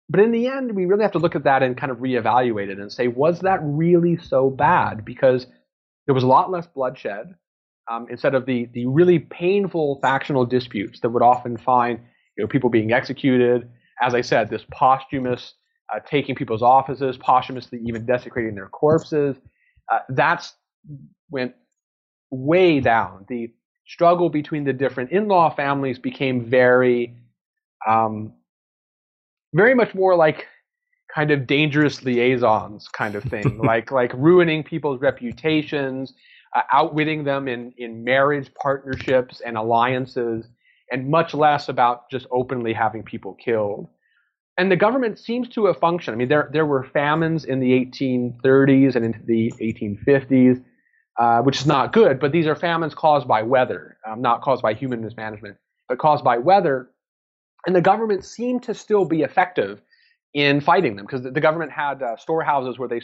But in the end, we really have to look at that and kind of reevaluate it and say, was that really so bad? Because there was a lot less bloodshed. Um, instead of the the really painful factional disputes that would often find you know people being executed. As I said, this posthumous uh, taking people's offices, posthumously even desecrating their corpses. Uh, that's went way down. The struggle between the different in-law families became very um, very much more like kind of dangerous liaisons kind of thing, <laughs> like like ruining people's reputations, uh, outwitting them in in marriage partnerships and alliances, and much less about just openly having people killed. And the government seems to have functioned. I mean, there there were famines in the 1830s and into the 1850s, uh, which is not good. But these are famines caused by weather, um, not caused by human mismanagement, but caused by weather and the government seemed to still be effective in fighting them because the government had uh, storehouses where they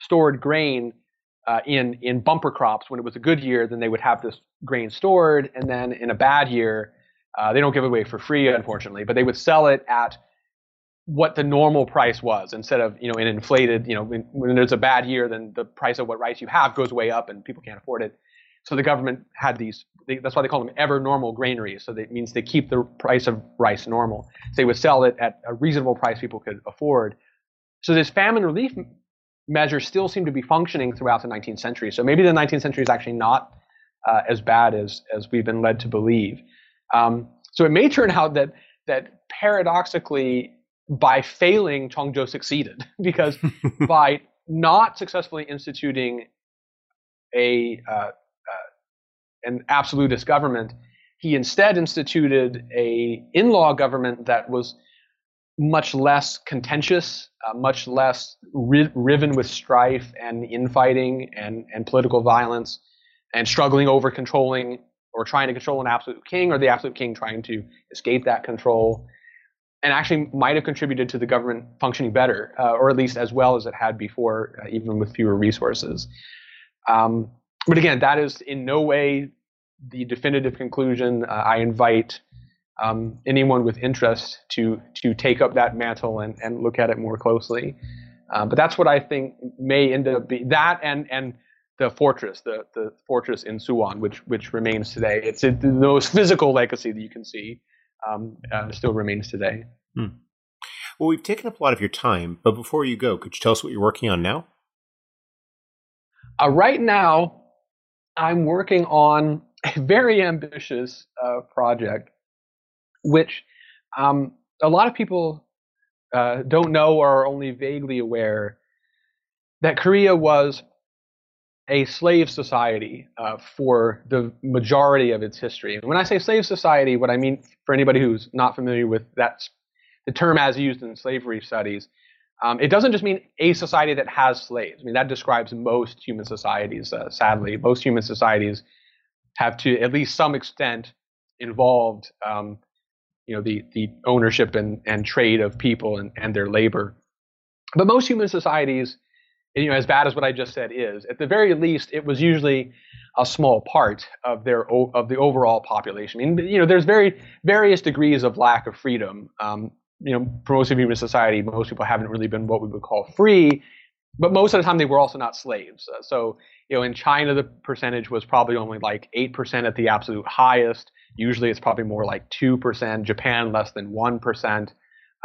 stored grain uh, in in bumper crops. When it was a good year, then they would have this grain stored, and then in a bad year, uh, they don't give it away for free, unfortunately, but they would sell it at what the normal price was instead of you know an inflated you know when, when there's a bad year then the price of what rice you have goes way up and people can't afford it so the government had these, they, that's why they call them ever normal granaries. So that means they keep the price of rice normal. So they would sell it at a reasonable price people could afford. So this famine relief measure still seem to be functioning throughout the 19th century. So maybe the 19th century is actually not uh, as bad as, as we've been led to believe. Um, So it may turn out that that paradoxically, by failing, Chongjo succeeded. <laughs> Because by not successfully instituting a uh, uh, an absolutist government, he instead instituted a in-law government that was much less contentious, uh, much less ri- riven with strife and infighting and, and political violence, and struggling over controlling or trying to control an absolute king, or the absolute king trying to escape that control, and actually might have contributed to the government functioning better, uh, or at least as well as it had before, uh, even with fewer resources. Um, but again, that is in no way the definitive conclusion. Uh, I invite um, anyone with interest to to take up that mantle and, and look at it more closely. Uh, but that's what I think may end up being that and and the fortress, the the fortress in Suwon, which which remains today. It's the most physical legacy that you can see um, uh, still remains today. Hmm. Well, we've taken up a lot of your time, but before you go, could you tell us what you're working on now? Uh, right now, I'm working on a very ambitious uh, project, which um, a lot of people uh, don't know or are only vaguely aware that Korea was a slave society uh, for the majority of its history. And when I say slave society, what I mean for anybody who's not familiar with that, the term as used in slavery studies, um, it doesn't just mean a society that has slaves. I mean that describes most human societies. Uh, sadly, most human societies have to at least some extent involved, um, you know, the the ownership and, and trade of people and, and their labor. But most human societies you know, as bad as what I just said is, at the very least, it was usually a small part of their of the overall population. I mean, you know, there's very various degrees of lack of freedom. Um, you know, for most of human society, most people haven't really been what we would call free, but most of the time they were also not slaves. Uh, so, you know, in China, the percentage was probably only like eight percent at the absolute highest. Usually, it's probably more like two percent. Japan, less than one percent.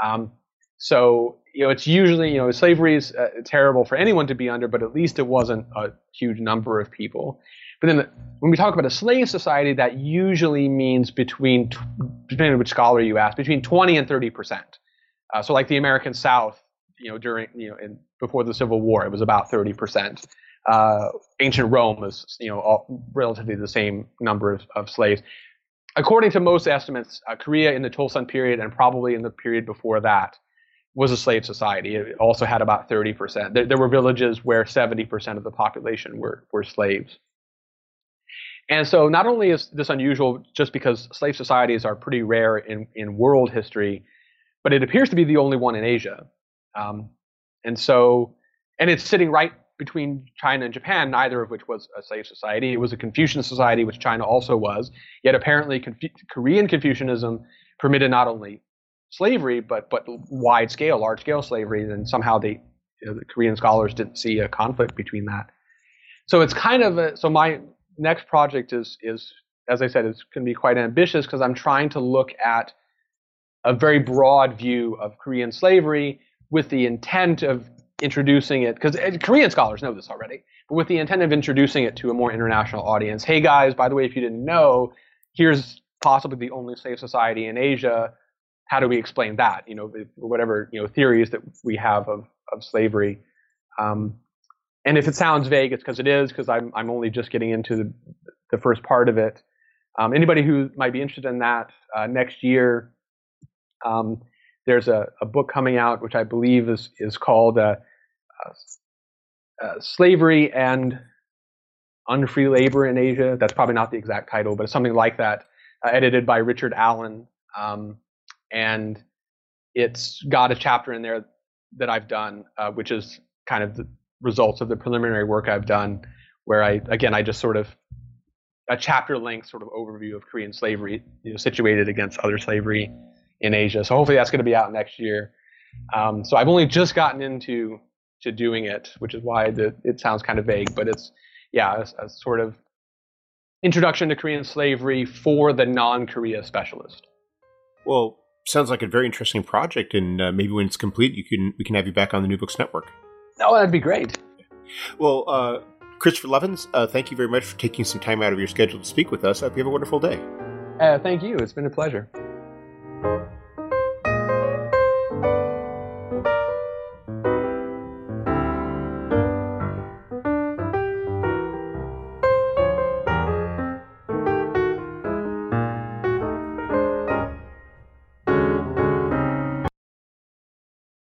Um, so you know, it's usually you know slavery is uh, terrible for anyone to be under, but at least it wasn't a huge number of people. But then when we talk about a slave society, that usually means between, depending on which scholar you ask, between 20 and 30 percent. Uh, so like the American South, you know, during you know, in, before the Civil War, it was about 30 percent. Uh, ancient Rome was, you know, all, relatively the same number of, of slaves. According to most estimates, uh, Korea in the Chosun period and probably in the period before that was a slave society. It also had about 30%. There, there were villages where 70% of the population were, were slaves. And so not only is this unusual just because slave societies are pretty rare in, in world history, but it appears to be the only one in Asia. Um, and so, and it's sitting right between China and Japan, neither of which was a slave society. It was a Confucian society, which China also was. Yet apparently, Confu- Korean Confucianism permitted not only slavery, but but wide scale, large scale slavery, and somehow they, you know, the Korean scholars didn't see a conflict between that. So it's kind of a, so my next project is is as I said, going to be quite ambitious because I'm trying to look at a very broad view of Korean slavery with the intent of introducing it because Korean scholars know this already, but with the intent of introducing it to a more international audience. Hey guys, by the way, if you didn't know, here's possibly the only slave society in Asia how do we explain that? You know, whatever you know theories that we have of of slavery. Um, and if it sounds vague, it's because it is because I'm I'm only just getting into the the first part of it. Um, anybody who might be interested in that uh, next year, um, there's a, a book coming out which I believe is is called uh, uh, uh "Slavery and Unfree Labor in Asia." That's probably not the exact title, but it's something like that, uh, edited by Richard Allen. Um, and it's got a chapter in there that I've done, uh, which is kind of the results of the preliminary work I've done, where I again I just sort of a chapter length sort of overview of Korean slavery, you know, situated against other slavery in Asia. So hopefully that's going to be out next year. Um, so I've only just gotten into to doing it, which is why the, it sounds kind of vague, but it's yeah, a, a sort of introduction to Korean slavery for the non-Korea specialist. Well, sounds like a very interesting project, and uh, maybe when it's complete, you can we can have you back on the New Books Network. Oh, that'd be great. Well, uh, Christopher Lovins, uh, thank you very much for taking some time out of your schedule to speak with us. I hope you have a wonderful day. Uh, thank you. It's been a pleasure.